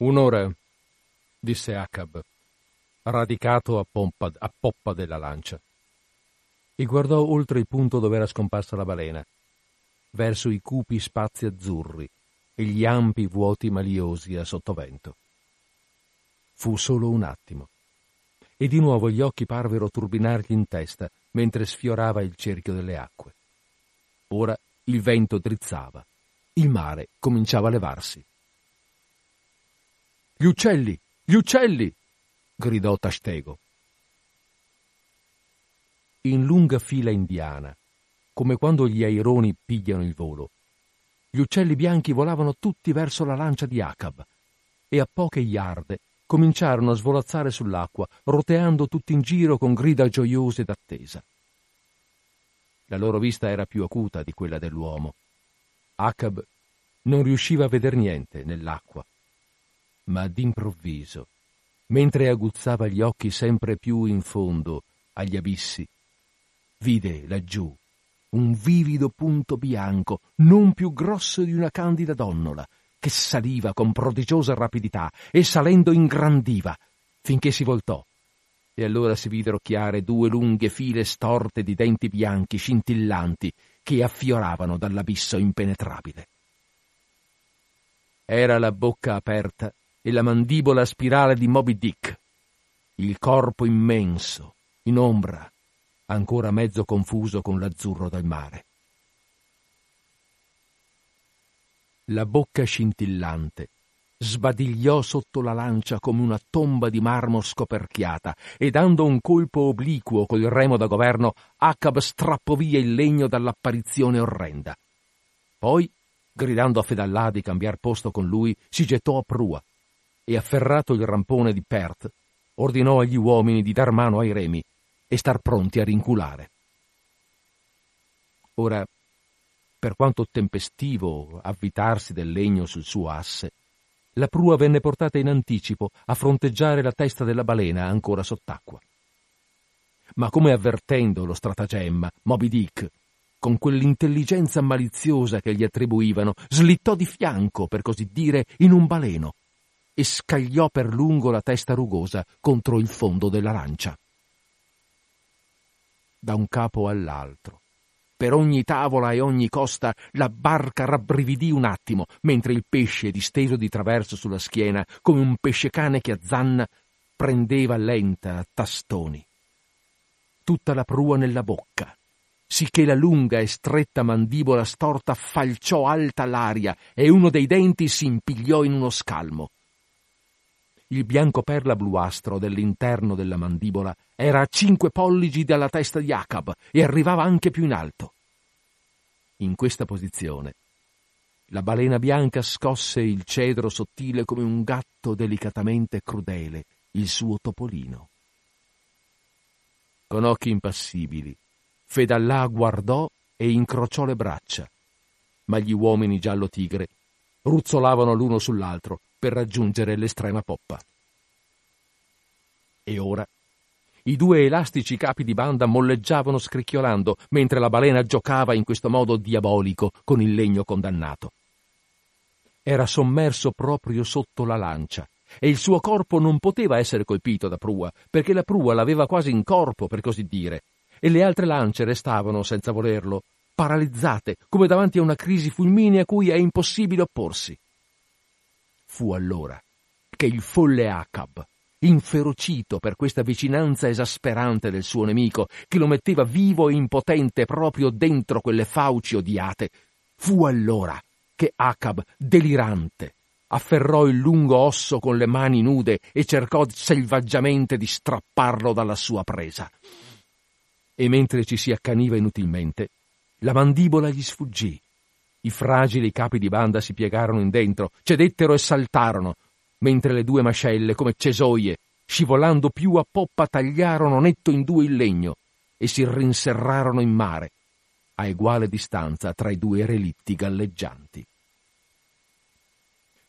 Un'ora, disse Acab, radicato a, pompa, a poppa della lancia, e guardò oltre il punto dove era scomparsa la balena, verso i cupi spazi azzurri e gli ampi vuoti maliosi a sottovento. Fu solo un attimo, e di nuovo gli occhi parvero turbinargli in testa mentre sfiorava il cerchio delle acque. Ora il vento drizzava, il mare cominciava a levarsi. Gli uccelli! Gli uccelli! gridò Tastego. In lunga fila indiana, come quando gli aironi pigliano il volo, gli uccelli bianchi volavano tutti verso la lancia di Acab e a poche iarde cominciarono a svolazzare sull'acqua, roteando tutti in giro con grida gioiose d'attesa. La loro vista era più acuta di quella dell'uomo. Acab non riusciva a veder niente nell'acqua ma d'improvviso, mentre aguzzava gli occhi sempre più in fondo agli abissi, vide laggiù un vivido punto bianco, non più grosso di una candida donnola, che saliva con prodigiosa rapidità e salendo ingrandiva, finché si voltò. E allora si videro chiare due lunghe file storte di denti bianchi scintillanti che affioravano dall'abisso impenetrabile. Era la bocca aperta e la mandibola spirale di Moby Dick, il corpo immenso, in ombra, ancora mezzo confuso con l'azzurro del mare. La bocca scintillante sbadigliò sotto la lancia come una tomba di marmo scoperchiata e dando un colpo obliquo col remo da governo, Acab strappò via il legno dall'apparizione orrenda. Poi, gridando a Fedallà di cambiar posto con lui, si gettò a prua e, afferrato il rampone di Perth, ordinò agli uomini di dar mano ai remi e star pronti a rinculare. Ora, per quanto tempestivo avvitarsi del legno sul suo asse, la prua venne portata in anticipo a fronteggiare la testa della balena ancora sott'acqua. Ma come avvertendo lo stratagemma, Moby Dick, con quell'intelligenza maliziosa che gli attribuivano, slittò di fianco, per così dire, in un baleno e scagliò per lungo la testa rugosa contro il fondo della lancia. Da un capo all'altro, per ogni tavola e ogni costa la barca rabbrividì un attimo, mentre il pesce, disteso di traverso sulla schiena, come un pesce cane che azzanna, prendeva lenta a tastoni. Tutta la prua nella bocca, sicché la lunga e stretta mandibola storta falciò alta l'aria e uno dei denti si impigliò in uno scalmo. Il bianco perla bluastro dell'interno della mandibola era a cinque pollici dalla testa di Acab e arrivava anche più in alto. In questa posizione, la balena bianca scosse il cedro sottile come un gatto delicatamente crudele, il suo topolino. Con occhi impassibili, Fedallà guardò e incrociò le braccia, ma gli uomini giallo tigre ruzzolavano l'uno sull'altro per raggiungere l'estrema poppa. E ora i due elastici capi di banda molleggiavano scricchiolando mentre la balena giocava in questo modo diabolico con il legno condannato. Era sommerso proprio sotto la lancia e il suo corpo non poteva essere colpito da prua, perché la prua l'aveva quasi in corpo, per così dire, e le altre lance restavano, senza volerlo, paralizzate, come davanti a una crisi fulminea a cui è impossibile opporsi. Fu allora che il folle Acab, inferocito per questa vicinanza esasperante del suo nemico, che lo metteva vivo e impotente proprio dentro quelle fauci odiate, fu allora che Acab, delirante, afferrò il lungo osso con le mani nude e cercò selvaggiamente di strapparlo dalla sua presa. E mentre ci si accaniva inutilmente, la mandibola gli sfuggì i fragili capi di banda si piegarono in dentro, cedettero e saltarono, mentre le due mascelle, come cesoie, scivolando più a poppa, tagliarono netto in due il legno e si rinserrarono in mare, a eguale distanza tra i due relitti galleggianti.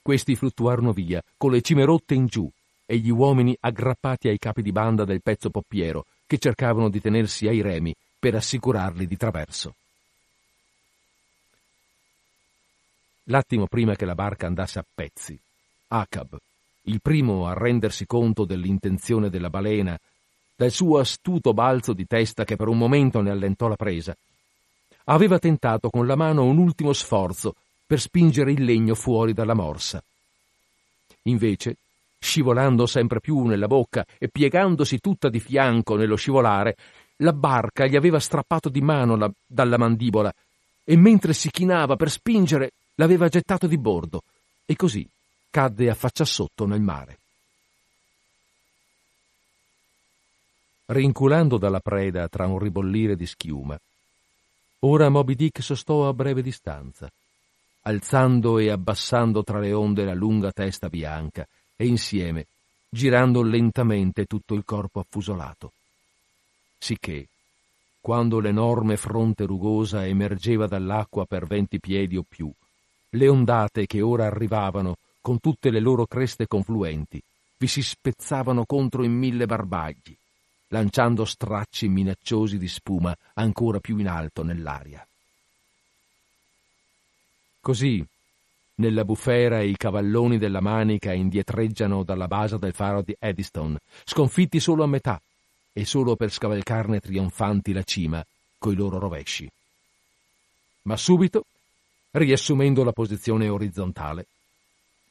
Questi fluttuarono via, con le cime rotte in giù, e gli uomini aggrappati ai capi di banda del pezzo poppiero, che cercavano di tenersi ai remi per assicurarli di traverso. L'attimo prima che la barca andasse a pezzi, Acab, il primo a rendersi conto dell'intenzione della balena, dal suo astuto balzo di testa che per un momento ne allentò la presa, aveva tentato con la mano un ultimo sforzo per spingere il legno fuori dalla morsa. Invece, scivolando sempre più nella bocca e piegandosi tutta di fianco nello scivolare, la barca gli aveva strappato di mano la, dalla mandibola e mentre si chinava per spingere l'aveva gettato di bordo e così cadde a faccia sotto nel mare. Rinculando dalla preda tra un ribollire di schiuma, ora Moby Dick sostò a breve distanza, alzando e abbassando tra le onde la lunga testa bianca e insieme girando lentamente tutto il corpo affusolato. Sicché, quando l'enorme fronte rugosa emergeva dall'acqua per venti piedi o più, le ondate che ora arrivavano, con tutte le loro creste confluenti, vi si spezzavano contro in mille barbagli, lanciando stracci minacciosi di spuma ancora più in alto nell'aria. Così, Nella bufera i cavalloni della manica indietreggiano dalla base del faro di Eddystone, sconfitti solo a metà e solo per scavalcarne trionfanti la cima coi loro rovesci. Ma subito, riassumendo la posizione orizzontale,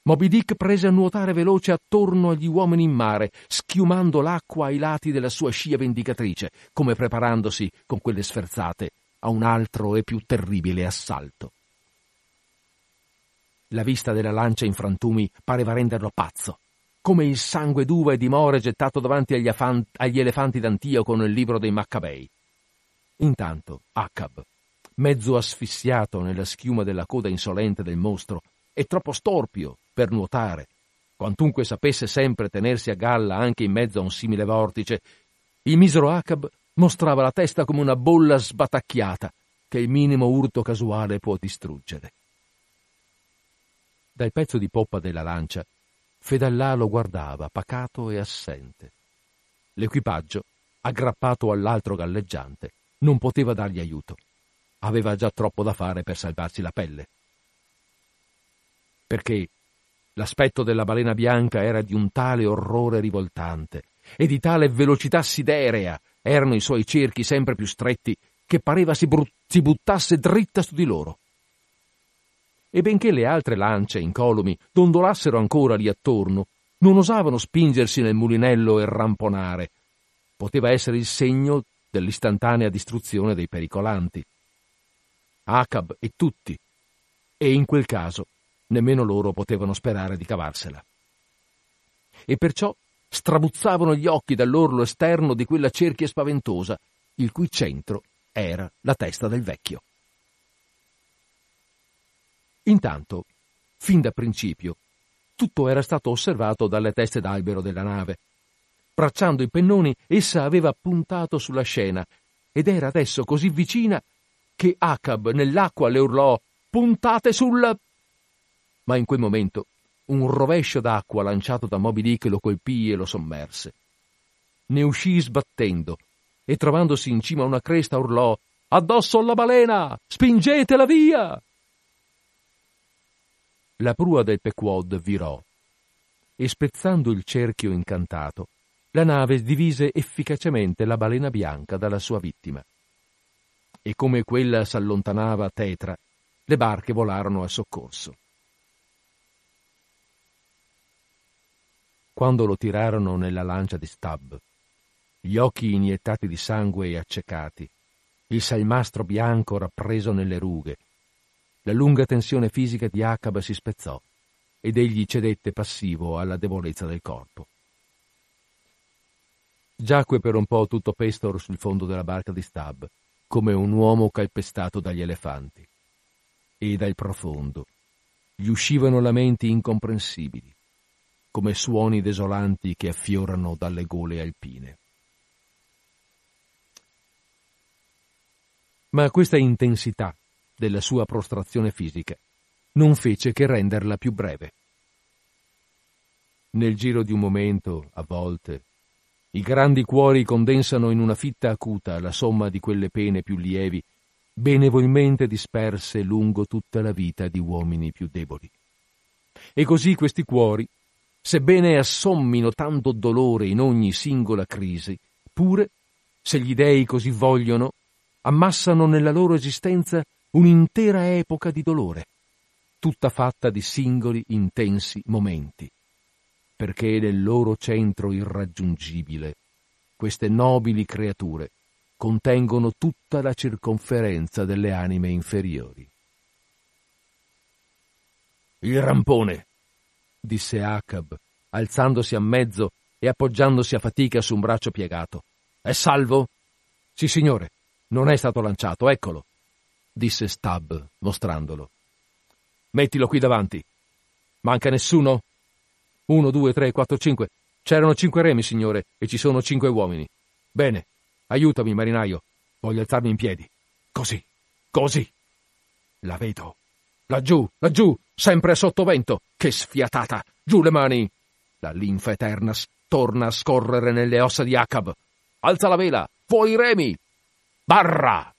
Moby Dick prese a nuotare veloce attorno agli uomini in mare, schiumando l'acqua ai lati della sua scia vendicatrice, come preparandosi, con quelle sferzate, a un altro e più terribile assalto. La vista della lancia in frantumi pareva renderlo pazzo, come il sangue d'uva e di more gettato davanti agli, afan- agli elefanti d'Antioco nel libro dei Maccabei. Intanto Acab, mezzo asfissiato nella schiuma della coda insolente del mostro, e troppo storpio per nuotare, quantunque sapesse sempre tenersi a galla anche in mezzo a un simile vortice, il misero Acab mostrava la testa come una bolla sbatacchiata che il minimo urto casuale può distruggere. Dal pezzo di poppa della lancia, Fedallà lo guardava, pacato e assente. L'equipaggio, aggrappato all'altro galleggiante, non poteva dargli aiuto. Aveva già troppo da fare per salvarsi la pelle. Perché l'aspetto della balena bianca era di un tale orrore rivoltante e di tale velocità siderea erano i suoi cerchi sempre più stretti che pareva si, bru- si buttasse dritta su di loro. E benché le altre lance incolumi dondolassero ancora lì attorno, non osavano spingersi nel mulinello e ramponare. Poteva essere il segno dell'istantanea distruzione dei pericolanti. Acab e tutti, e in quel caso nemmeno loro potevano sperare di cavarsela. E perciò strabuzzavano gli occhi dall'orlo esterno di quella cerchia spaventosa, il cui centro era la testa del vecchio. Intanto, fin da principio, tutto era stato osservato dalle teste d'albero della nave. Bracciando i pennoni, essa aveva puntato sulla scena ed era adesso così vicina che Acab nell'acqua le urlò Puntate sul... Ma in quel momento un rovescio d'acqua lanciato da Moby Dick lo colpì e lo sommerse. Ne uscì sbattendo e trovandosi in cima a una cresta urlò Addosso alla balena! Spingetela via! La prua del Pequod virò e spezzando il cerchio incantato, la nave divise efficacemente la balena bianca dalla sua vittima. E come quella s'allontanava tetra, le barche volarono a soccorso. Quando lo tirarono nella lancia di Stab, gli occhi iniettati di sangue e accecati, il salmastro bianco rappreso nelle rughe, la lunga tensione fisica di Acab si spezzò ed egli cedette passivo alla debolezza del corpo. Giacque per un po' tutto Pestor sul fondo della barca di Stab, come un uomo calpestato dagli elefanti. E dal profondo gli uscivano lamenti incomprensibili, come suoni desolanti che affiorano dalle gole alpine. Ma questa intensità della sua prostrazione fisica non fece che renderla più breve. Nel giro di un momento, a volte, i grandi cuori condensano in una fitta acuta la somma di quelle pene più lievi, benevolmente disperse lungo tutta la vita di uomini più deboli. E così questi cuori, sebbene assommino tanto dolore in ogni singola crisi, pure, se gli dei così vogliono, ammassano nella loro esistenza un'intera epoca di dolore, tutta fatta di singoli intensi momenti perché nel loro centro irraggiungibile queste nobili creature contengono tutta la circonferenza delle anime inferiori. Il rampone, disse Acab, alzandosi a mezzo e appoggiandosi a fatica su un braccio piegato. È salvo? Sì, signore, non è stato lanciato, eccolo, disse Stab, mostrandolo. Mettilo qui davanti. Manca nessuno? Uno, due, tre, quattro, cinque. C'erano cinque remi, signore, e ci sono cinque uomini. Bene, aiutami, marinaio. Voglio alzarmi in piedi. Così, così. La vedo. Laggiù, laggiù, sempre a sottovento. Che sfiatata! Giù le mani! La linfa eterna torna a scorrere nelle ossa di Acab. Alza la vela! Fuori i remi! Barra!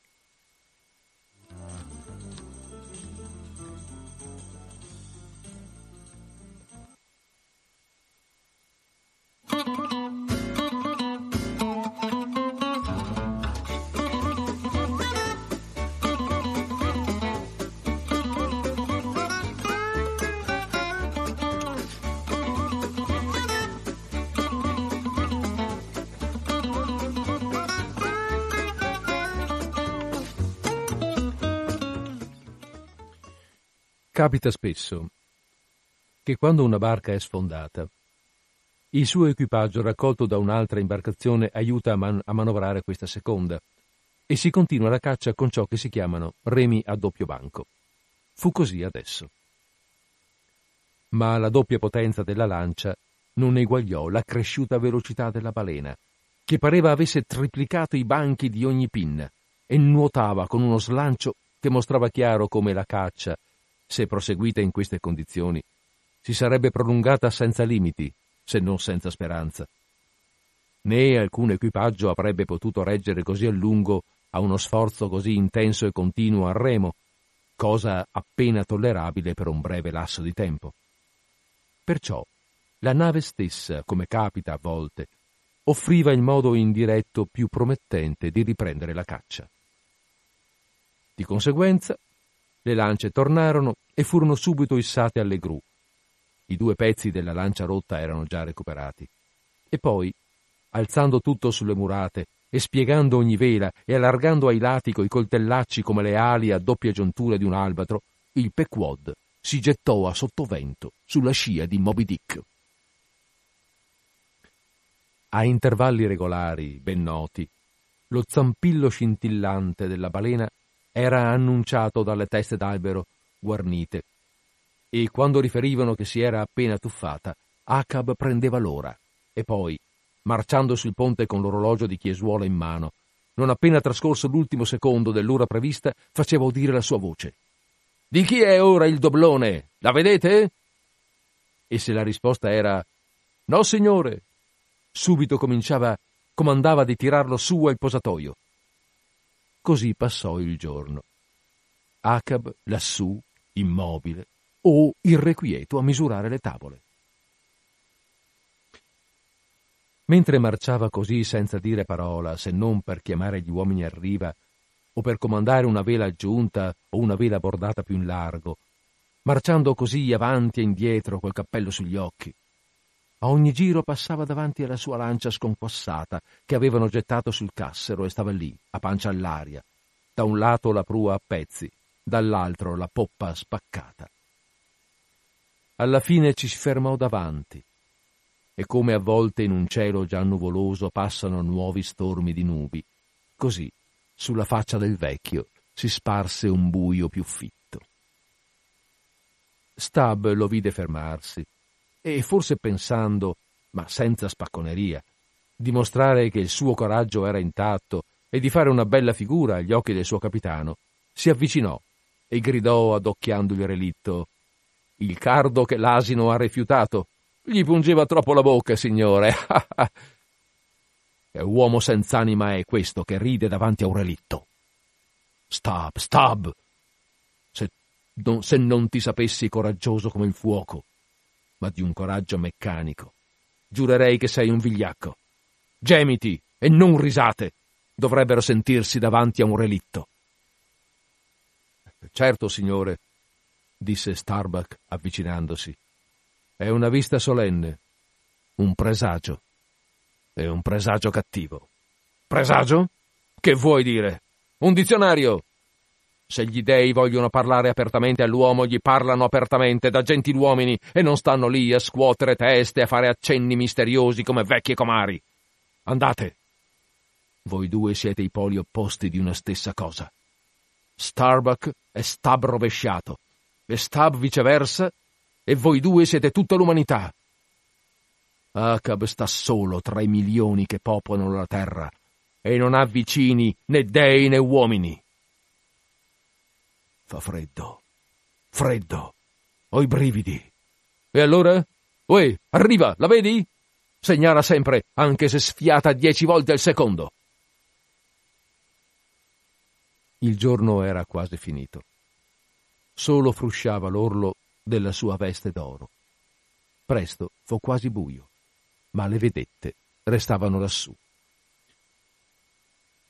Capita spesso che quando una barca è sfondata, il suo equipaggio raccolto da un'altra imbarcazione aiuta a, man- a manovrare questa seconda e si continua la caccia con ciò che si chiamano remi a doppio banco. Fu così adesso. Ma la doppia potenza della lancia non eguagliò la cresciuta velocità della balena, che pareva avesse triplicato i banchi di ogni pinna e nuotava con uno slancio che mostrava chiaro come la caccia, se proseguita in queste condizioni, si sarebbe prolungata senza limiti, se non senza speranza. Né alcun equipaggio avrebbe potuto reggere così a lungo a uno sforzo così intenso e continuo al remo, cosa appena tollerabile per un breve lasso di tempo. Perciò la nave stessa, come capita a volte, offriva il modo indiretto più promettente di riprendere la caccia. Di conseguenza, le lance tornarono e furono subito issate alle gru. I due pezzi della lancia rotta erano già recuperati. E poi, alzando tutto sulle murate e spiegando ogni vela e allargando ai lati coi coltellacci come le ali a doppia giuntura di un albatro, il Pequod si gettò a sottovento sulla scia di Moby Dick. A intervalli regolari, ben noti, lo zampillo scintillante della balena era annunciato dalle teste d'albero guarnite e quando riferivano che si era appena tuffata, Acab prendeva l'ora e poi, marciando sul ponte con l'orologio di chiesuola in mano, non appena trascorso l'ultimo secondo dell'ora prevista, faceva udire la sua voce. Di chi è ora il doblone? La vedete? E se la risposta era No, signore, subito cominciava, comandava di tirarlo su al posatoio. Così passò il giorno. Acab lassù, immobile, o irrequieto a misurare le tavole. Mentre marciava così senza dire parola, se non per chiamare gli uomini a riva, o per comandare una vela aggiunta o una vela bordata più in largo, marciando così avanti e indietro col cappello sugli occhi, a ogni giro passava davanti alla sua lancia sconquassata che avevano gettato sul cassero e stava lì, a pancia all'aria. Da un lato la prua a pezzi, dall'altro la poppa spaccata. Alla fine ci si fermò davanti e come a volte in un cielo già nuvoloso passano nuovi stormi di nubi, così sulla faccia del vecchio si sparse un buio più fitto. Stab lo vide fermarsi e forse pensando, ma senza spacconeria, di mostrare che il suo coraggio era intatto e di fare una bella figura agli occhi del suo capitano, si avvicinò e gridò adocchiando il relitto Il cardo che l'asino ha rifiutato. Gli pungeva troppo la bocca, signore. (laughs) e uomo senz'anima è questo che ride davanti a un relitto. Stab, stab! Se, non, se non ti sapessi coraggioso come il fuoco, ma di un coraggio meccanico. Giurerei che sei un vigliacco. Gemiti e non risate dovrebbero sentirsi davanti a un relitto. Certo, signore, disse Starbuck avvicinandosi. È una vista solenne, un presagio. È un presagio cattivo. Presagio? Che vuoi dire? Un dizionario! Se gli dei vogliono parlare apertamente all'uomo, gli parlano apertamente da gentiluomini e non stanno lì a scuotere teste e a fare accenni misteriosi come vecchie comari. Andate. Voi due siete i poli opposti di una stessa cosa. Starbuck è Stab rovesciato, e Stab viceversa, e voi due siete tutta l'umanità. Acab sta solo tra i milioni che popolano la terra, e non ha vicini né dei né uomini. Fa freddo. Freddo. Ho i brividi. E allora? Uè, arriva, la vedi? Segnala sempre, anche se sfiata dieci volte al secondo. Il giorno era quasi finito. Solo frusciava l'orlo della sua veste d'oro. Presto fu quasi buio, ma le vedette restavano lassù.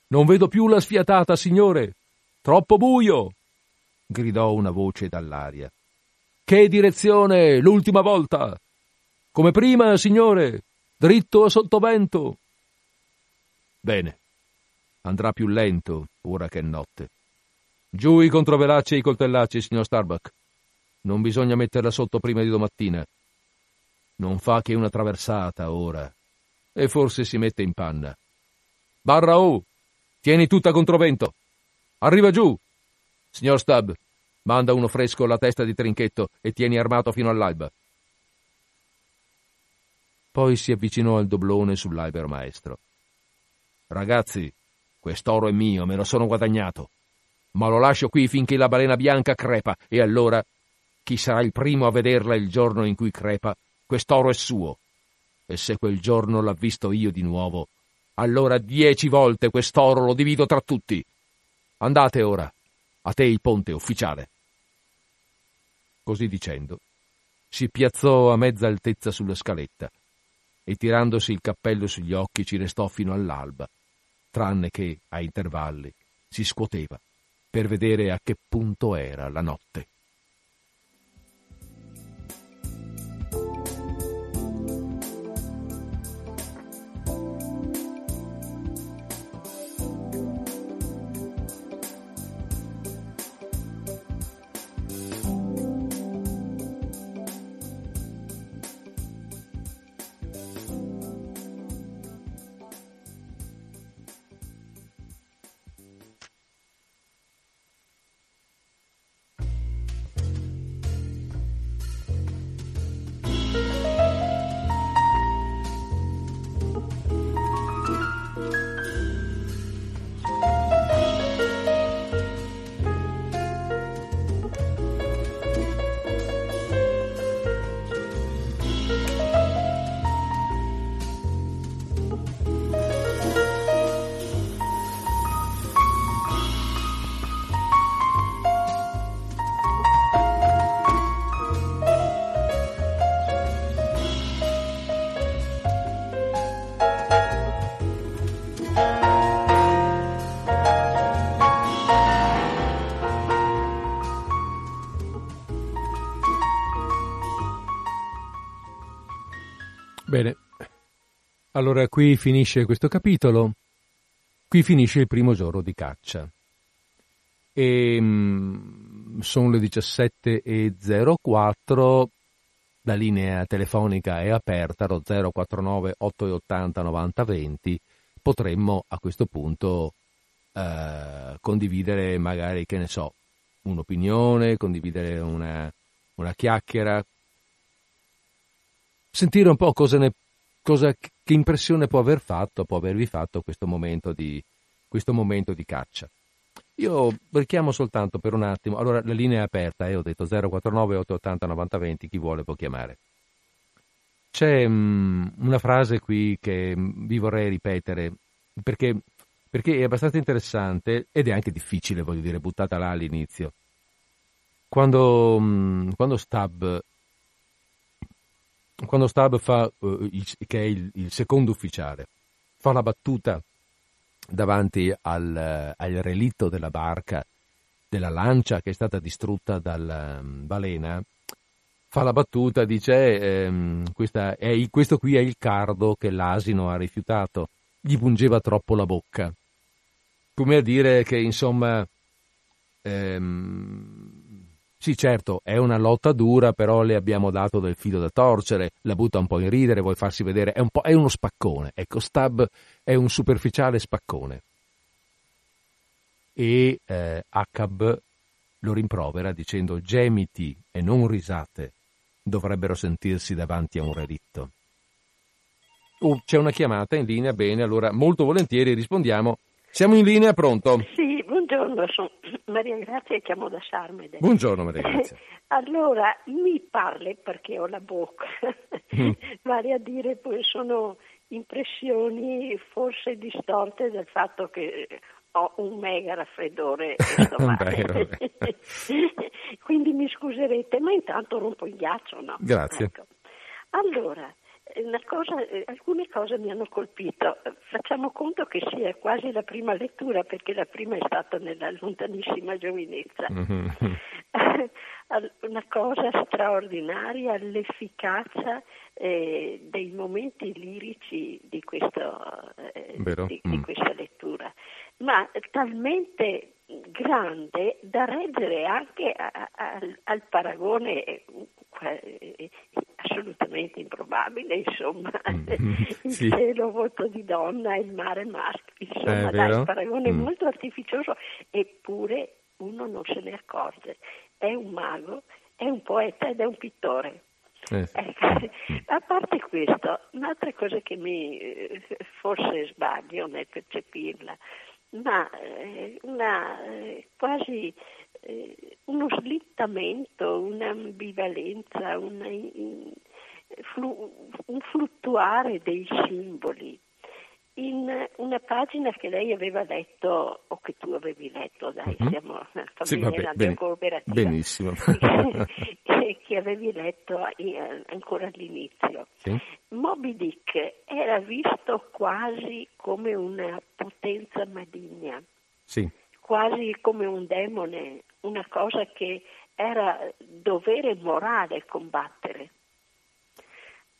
Non vedo più la sfiatata, signore. Troppo buio gridò una voce dall'aria. Che direzione? L'ultima volta! Come prima, signore! Dritto sottovento! Bene. Andrà più lento, ora che è notte. Giù i controvelacci e i coltellacci, signor Starbuck. Non bisogna metterla sotto prima di domattina. Non fa che una traversata ora. E forse si mette in panna. Barra O! Tieni tutta controvento! Arriva giù! Signor Stubb, manda uno fresco alla testa di trinchetto e tieni armato fino all'alba. Poi si avvicinò al doblone sull'albero maestro. Ragazzi, quest'oro è mio, me lo sono guadagnato. Ma lo lascio qui finché la balena bianca crepa e allora chi sarà il primo a vederla il giorno in cui crepa, quest'oro è suo. E se quel giorno l'ha visto io di nuovo, allora dieci volte quest'oro lo divido tra tutti. Andate ora. A te il ponte ufficiale. Così dicendo, si piazzò a mezza altezza sulla scaletta e tirandosi il cappello sugli occhi ci restò fino all'alba, tranne che, a intervalli, si scuoteva per vedere a che punto era la notte. Allora qui finisce questo capitolo, qui finisce il primo giorno di caccia. E mm, sono le 17.04, la linea telefonica è aperta allo 049 880 9020, potremmo a questo punto eh, condividere magari, che ne so, un'opinione, condividere una, una chiacchiera, sentire un po' cosa ne, cosa, che impressione può aver fatto, può avervi fatto questo momento di, questo momento di caccia. Io richiamo soltanto per un attimo, allora la linea è aperta, eh, ho detto 049 880 9020, chi vuole può chiamare. C'è um, una frase qui che mm, vi vorrei ripetere perché, perché è abbastanza interessante ed è anche difficile, voglio dire, buttata là all'inizio. Quando, um, quando Stab quando Stab fa, uh, il, che è il, il, secondo ufficiale, fa la battuta davanti al, al, relitto della barca, della lancia che è stata distrutta dalla um, balena, fa la battuta, dice ehm, è, questo qui è il cardo che l'asino ha rifiutato, gli pungeva troppo la bocca. Come a dire che insomma ehm, sì, certo, è una lotta dura, però le abbiamo dato del filo da torcere, la butta un po' in ridere, vuoi farsi vedere, è, un è uno spaccone. Ecco, Stab è un superficiale spaccone. E eh, Acab lo rimprovera dicendo gemiti e non risate dovrebbero sentirsi davanti a un relitto. Uh, c'è una chiamata in linea, bene, allora molto volentieri rispondiamo. Siamo in linea, pronto? Sì, Buongiorno, sono Maria Grazia e chiamo da Sarmede. Buongiorno Maria Grazia. (laughs) allora, mi parli perché ho la bocca, mm. (laughs) vale a dire poi sono impressioni forse distorte del fatto che ho un mega raffreddore (laughs) stomacale. Quindi mi scuserete, ma intanto rompo il ghiaccio, no? Grazie. Ecco. Allora, Cosa, eh, alcune cose mi hanno colpito. Facciamo conto che sia quasi la prima lettura, perché la prima è stata nella lontanissima giovinezza. Mm-hmm. (laughs) Una cosa straordinaria, l'efficacia eh, dei momenti lirici di, questo, eh, di, di mm. questa lettura, ma talmente grande da reggere anche a, a, al paragone eh, assolutamente improbabile, insomma, mm-hmm. (laughs) il sì. cielo voto di donna e il mare maschio, insomma, eh, dai, il paragone mm. molto artificioso, eppure uno non se ne accorge. È un mago, è un poeta ed è un pittore. Eh. Ecco, a parte questo, un'altra cosa che mi eh, forse sbaglio nel percepirla, ma eh, una, eh, quasi eh, uno slittamento, un'ambivalenza, una, un fluttuare dei simboli in una pagina che lei aveva letto o che tu avevi letto, dai, uh-huh. siamo una famiglia sì, cooperativa. Benissimo. che, (laughs) che, avevi letto eh, ancora all'inizio. Sì. Moby Dick era visto quasi come una potenza maligna, sì. quasi come un demone, una cosa che era dovere morale combattere.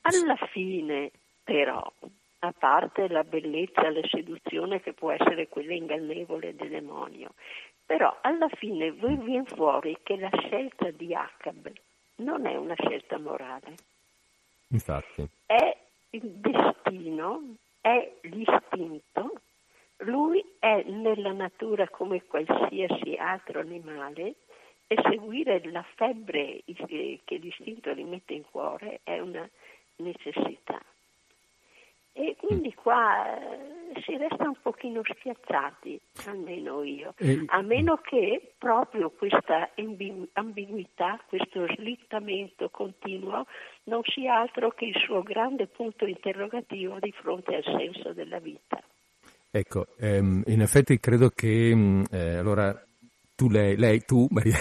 Alla fine, però, a parte la bellezza, la seduzione che può essere quella ingannevole del demonio. Però alla fine viene fuori che la scelta di Acab non è una scelta morale. Infatti. È il destino, è l'istinto, lui è nella natura come qualsiasi altro animale e seguire la febbre che l'istinto gli mette in cuore è una necessità. E quindi qua eh, si resta un pochino spiazzati, almeno io, a meno che proprio questa ambiguità, questo slittamento continuo non sia altro che il suo grande punto interrogativo di fronte al senso della vita. Ecco, ehm, in effetti credo che mm, eh, allora tu lei, lei tu (laughs) Maria.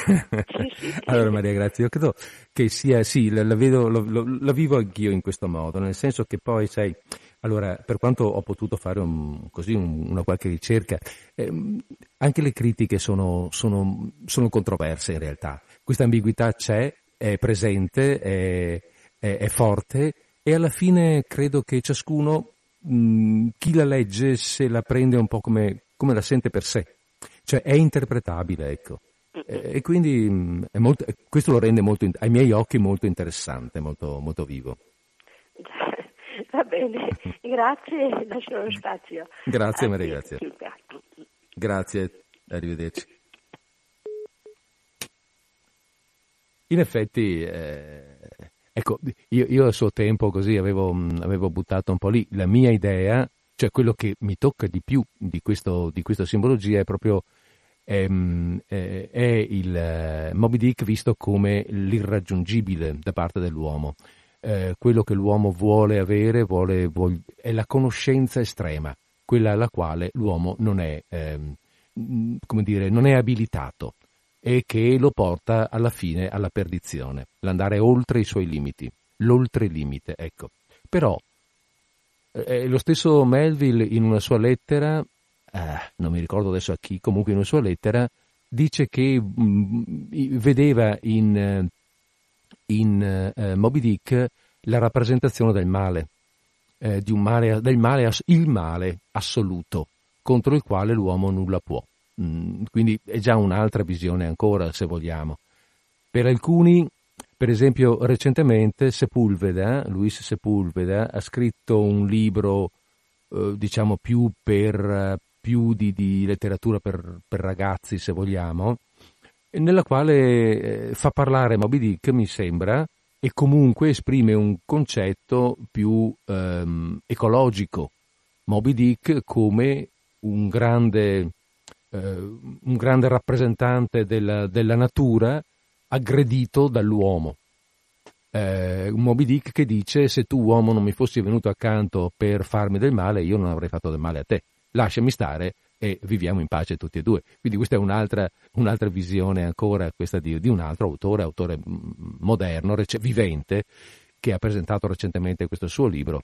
allora Maria, grazie. Io credo che sia, sì, la, la, vedo, lo, lo, la vivo anch'io in questo modo, nel senso che poi, sai, allora, per quanto ho potuto fare un, così un, una qualche ricerca, ehm, anche le critiche sono, sono, sono, controverse in realtà. Questa ambiguità c'è, è presente, è, è, è forte e alla fine credo che ciascuno, mh, chi la legge, se la prende un po' come, come la sente per sé cioè è interpretabile, ecco. E quindi molto, questo lo rende molto, ai miei occhi molto interessante, molto, molto vivo. (laughs) (laughs) Va bene, (laughs) grazie, lascio lo spazio. Grazie Maria, grazie. Grazie, arrivederci. In effetti, eh, ecco, io, io, a suo tempo così avevo, avevo, buttato un po' lì la mia idea, cioè quello che mi tocca di più di, questo, di questa simbologia è proprio eh, è il eh, Moby Dick visto come l'irraggiungibile da parte dell'uomo. Eh, quello che l'uomo vuole avere vuole, vuole, è la conoscenza estrema, quella alla quale l'uomo non è, ehm, come dire, non è abilitato e che lo porta alla fine alla perdizione, l'andare oltre i suoi limiti, l'oltrelimite, ecco. Però eh, lo stesso Melville in una sua lettera eh, non mi ricordo adesso a chi, comunque in una sua lettera, dice che mh, vedeva in, eh, in uh, Moby Dick la rappresentazione del male, eh, male, del male, il male assoluto, contro il quale l'uomo nulla può. Mm, quindi è già un'altra visione ancora, se vogliamo. Per alcuni, per esempio, recentemente Sepulveda, Luis Sepulveda, ha scritto un libro, eh, diciamo, più per, più di, di letteratura per, per, ragazzi, se vogliamo, nella quale eh, fa parlare Moby Dick, mi sembra, e comunque esprime un concetto più ehm, ecologico. Moby Dick come un grande, eh, un grande rappresentante della, della, natura aggredito dall'uomo. Eh, un Moby Dick che dice se tu uomo non mi fossi venuto accanto per farmi del male, io non avrei fatto del male a te lasciami stare e viviamo in pace tutti e due. Quindi questa è un'altra, un'altra visione ancora, questa di, di, un altro autore, autore moderno, rec- vivente, che ha presentato recentemente questo suo libro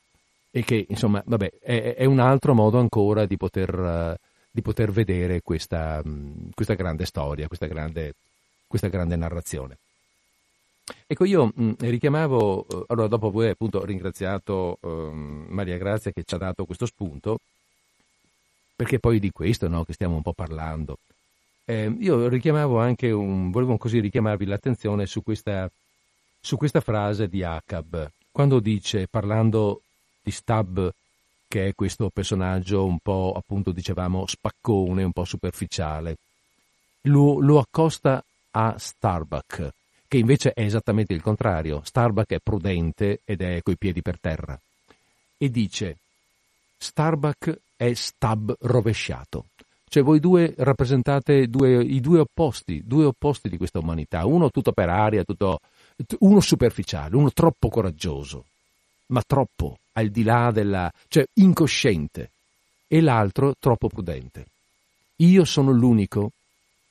e che insomma vabbè, è, è un altro modo ancora di poter, di poter vedere questa, um, questa, grande storia, questa grande, questa grande narrazione. Ecco, io mh, richiamavo, uh, allora dopo voi appunto ringraziato uh, Maria Grazia che ci ha dato questo spunto, perché poi di questo no, che stiamo un po' parlando. Eh, io richiamavo anche un, volevo così richiamarvi l'attenzione su questa, su questa frase di Acab, quando dice, parlando di Stab, che è questo personaggio un po', appunto, dicevamo, spaccone, un po' superficiale, lo, lo accosta a Starbuck, che invece è esattamente il contrario. Starbuck è prudente ed è coi piedi per terra. E dice, Starbuck è stab rovesciato. Cioè voi due rappresentate due, i due opposti, due opposti di questa umanità. Uno tutto per aria, tutto, uno superficiale, uno troppo coraggioso, ma troppo al di là della... cioè incosciente, e l'altro troppo prudente. Io sono l'unico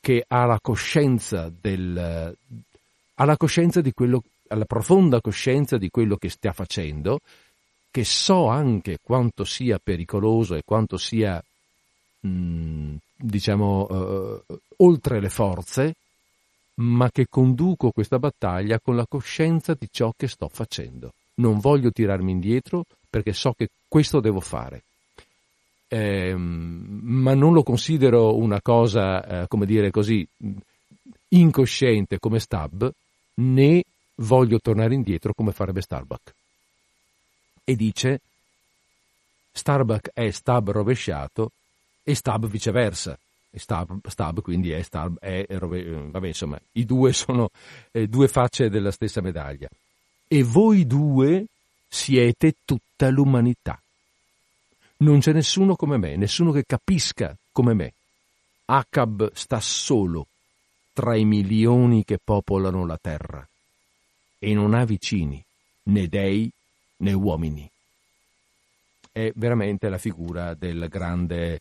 che ha la coscienza del, ha la coscienza di quello, ha la profonda coscienza di quello che sta facendo, che so anche quanto sia pericoloso e quanto sia, mh, mm, diciamo, uh, oltre le forze, ma che conduco questa battaglia con la coscienza di ciò che sto facendo. Non voglio tirarmi indietro perché so che questo devo fare eh, ma non lo considero una cosa, eh, come dire così, incosciente come Stab, né voglio tornare indietro come farebbe Starbuck. E dice, Starbuck è Stab rovesciato e Stab viceversa. Stab, Stab quindi è Stab, è, rove... vabbè insomma, i due sono eh, due facce della stessa medaglia. E voi due siete tutta l'umanità. Non c'è nessuno come me, nessuno che capisca come me. Acab sta solo tra i milioni che popolano la terra e non ha vicini, né dei né uomini. È veramente la figura del grande,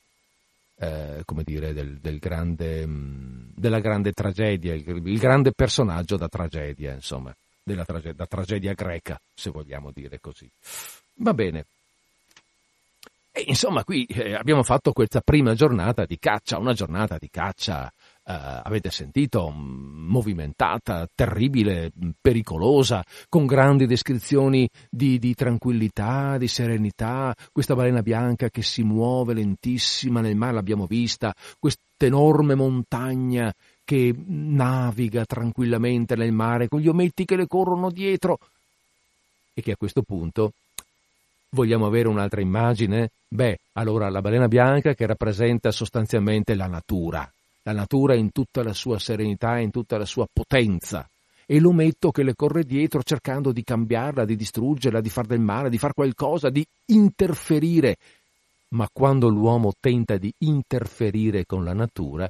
eh, come dire, del, del grande, mm, della grande tragedia, il, il, grande personaggio da tragedia, insomma, della tragedia, da tragedia greca, se vogliamo dire così. Va bene, e insomma, qui eh, abbiamo fatto questa prima giornata di caccia, una giornata di caccia, avete sentito, movimentata, terribile, pericolosa, con grandi descrizioni di, di tranquillità, di serenità, questa balena bianca che si muove lentissima nel mare, l'abbiamo vista, questa enorme montagna che naviga tranquillamente nel mare con gli ometti che le corrono dietro e che a questo punto Vogliamo avere un'altra immagine? Beh, allora la balena bianca che rappresenta sostanzialmente la natura, la natura in tutta la sua serenità, in tutta la sua potenza, e l'ometto che le corre dietro cercando di cambiarla, di distruggerla, di far del male, di far qualcosa, di interferire. Ma quando l'uomo tenta di interferire con la natura,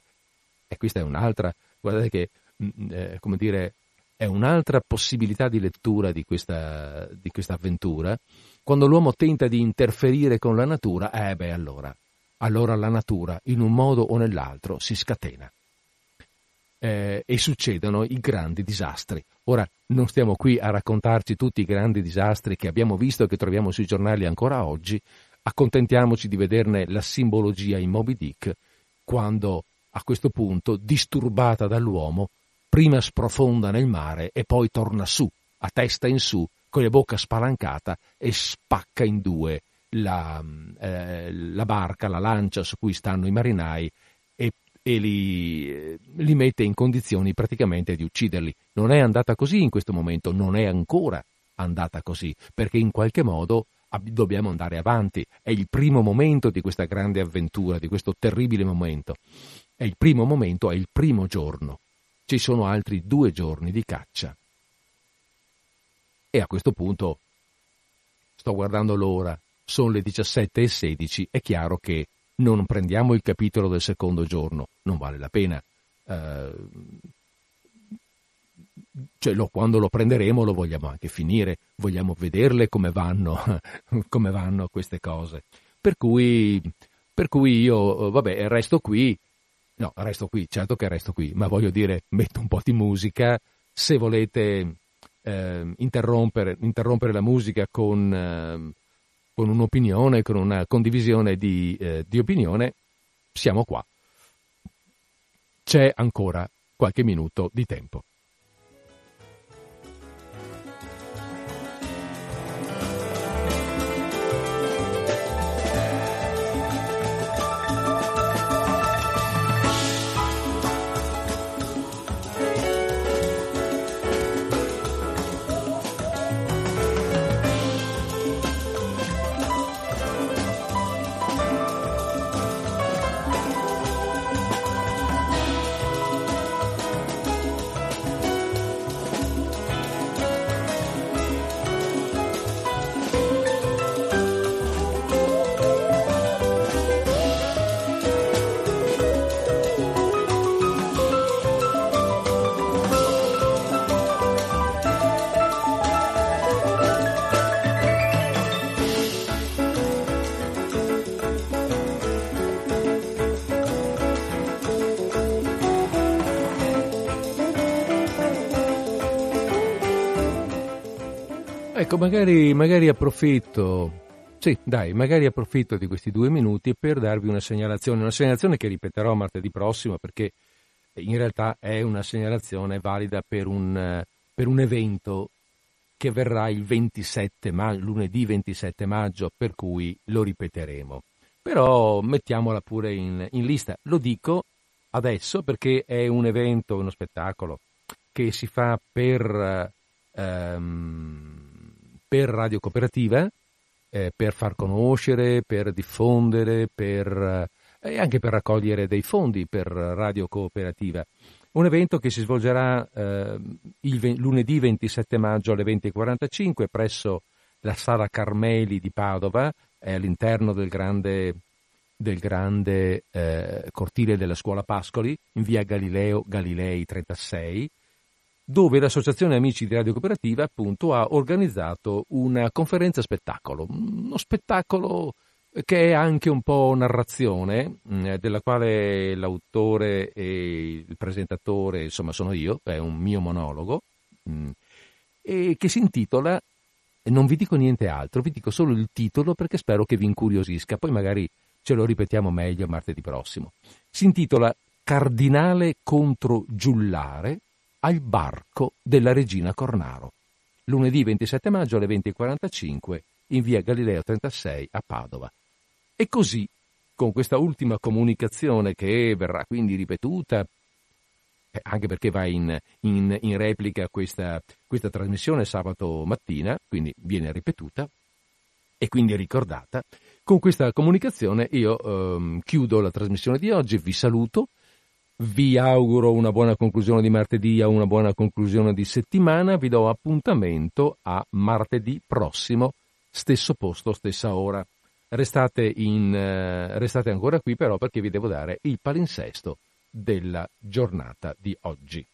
e questa è un'altra, guardate che, mm, eh, come dire, è un'altra possibilità di lettura di questa, di questa avventura, quando l'uomo tenta di interferire con la natura, eh beh allora, allora la natura in un modo o nell'altro si scatena. Eh, e succedono i grandi disastri. Ora, non stiamo qui a raccontarci tutti i grandi disastri che abbiamo visto e che troviamo sui giornali ancora oggi, accontentiamoci di vederne la simbologia in Moby Dick, quando a questo punto, disturbata dall'uomo, prima sprofonda nel mare e poi torna su, a testa in su, con la bocca spalancata e spacca in due la, eh, la barca, la lancia su cui stanno i marinai e, e li, li mette in condizioni praticamente di ucciderli. Non è andata così in questo momento, non è ancora andata così, perché in qualche modo dobbiamo andare avanti. È il primo momento di questa grande avventura, di questo terribile momento. È il primo momento, è il primo giorno. Ci sono altri due giorni di caccia. E a questo punto sto guardando l'ora, sono le 17.16, è chiaro che non prendiamo il capitolo del secondo giorno, non vale la pena. Eh, cioè, quando lo prenderemo lo vogliamo anche finire, vogliamo vederle come vanno, (laughs) come vanno queste cose. Per cui, per cui io, vabbè, resto qui, no, resto qui, certo che resto qui, ma voglio dire, metto un po' di musica, se volete eh, interrompere, interrompere, la musica con, eh, con, un'opinione, con una condivisione di, eh, di opinione, siamo qua. C'è ancora qualche minuto di tempo. Ecco, magari, magari approfitto sì, dai, magari approfitto di questi due minuti per darvi una segnalazione, una segnalazione che ripeterò martedì prossimo perché in realtà è una segnalazione valida per un, per un evento che verrà il 27 maggio, lunedì 27 maggio, per cui lo ripeteremo. Però mettiamola pure in, in lista. Lo dico adesso perché è un evento, uno spettacolo che si fa per, ehm, per Radio Cooperativa eh, per far conoscere, per diffondere, per, eh, e anche per raccogliere dei fondi per Radio Cooperativa. Un evento che si svolgerà eh, il lunedì 27 maggio alle 20.45 presso la Sala Carmeli di Padova, all'interno del grande, del grande eh, cortile della scuola Pascoli, in via Galileo Galilei 36 dove l'Associazione Amici di Radio Cooperativa appunto ha organizzato una conferenza spettacolo, uno spettacolo che è anche un po' narrazione, mm, della quale l'autore e il presentatore, insomma sono io, è un mio monologo, mm, e che si intitola, non vi dico niente altro, vi dico solo il titolo perché spero che vi incuriosisca, poi magari ce lo ripetiamo meglio martedì prossimo. Si intitola Cardinale contro Giullare, al barco della regina Cornaro, lunedì 27 maggio alle 20.45 in via Galileo 36 a Padova. E così, con questa ultima comunicazione che verrà quindi ripetuta, eh, anche perché va in, in, in replica questa, questa trasmissione sabato mattina, quindi viene ripetuta e quindi ricordata, con questa comunicazione io ehm, chiudo la trasmissione di oggi, vi saluto vi auguro una buona conclusione di martedì, una buona conclusione di settimana. Vi do appuntamento a martedì prossimo, stesso posto, stessa ora. Restate, in, eh, restate ancora qui però perché vi devo dare il palinsesto della giornata di oggi.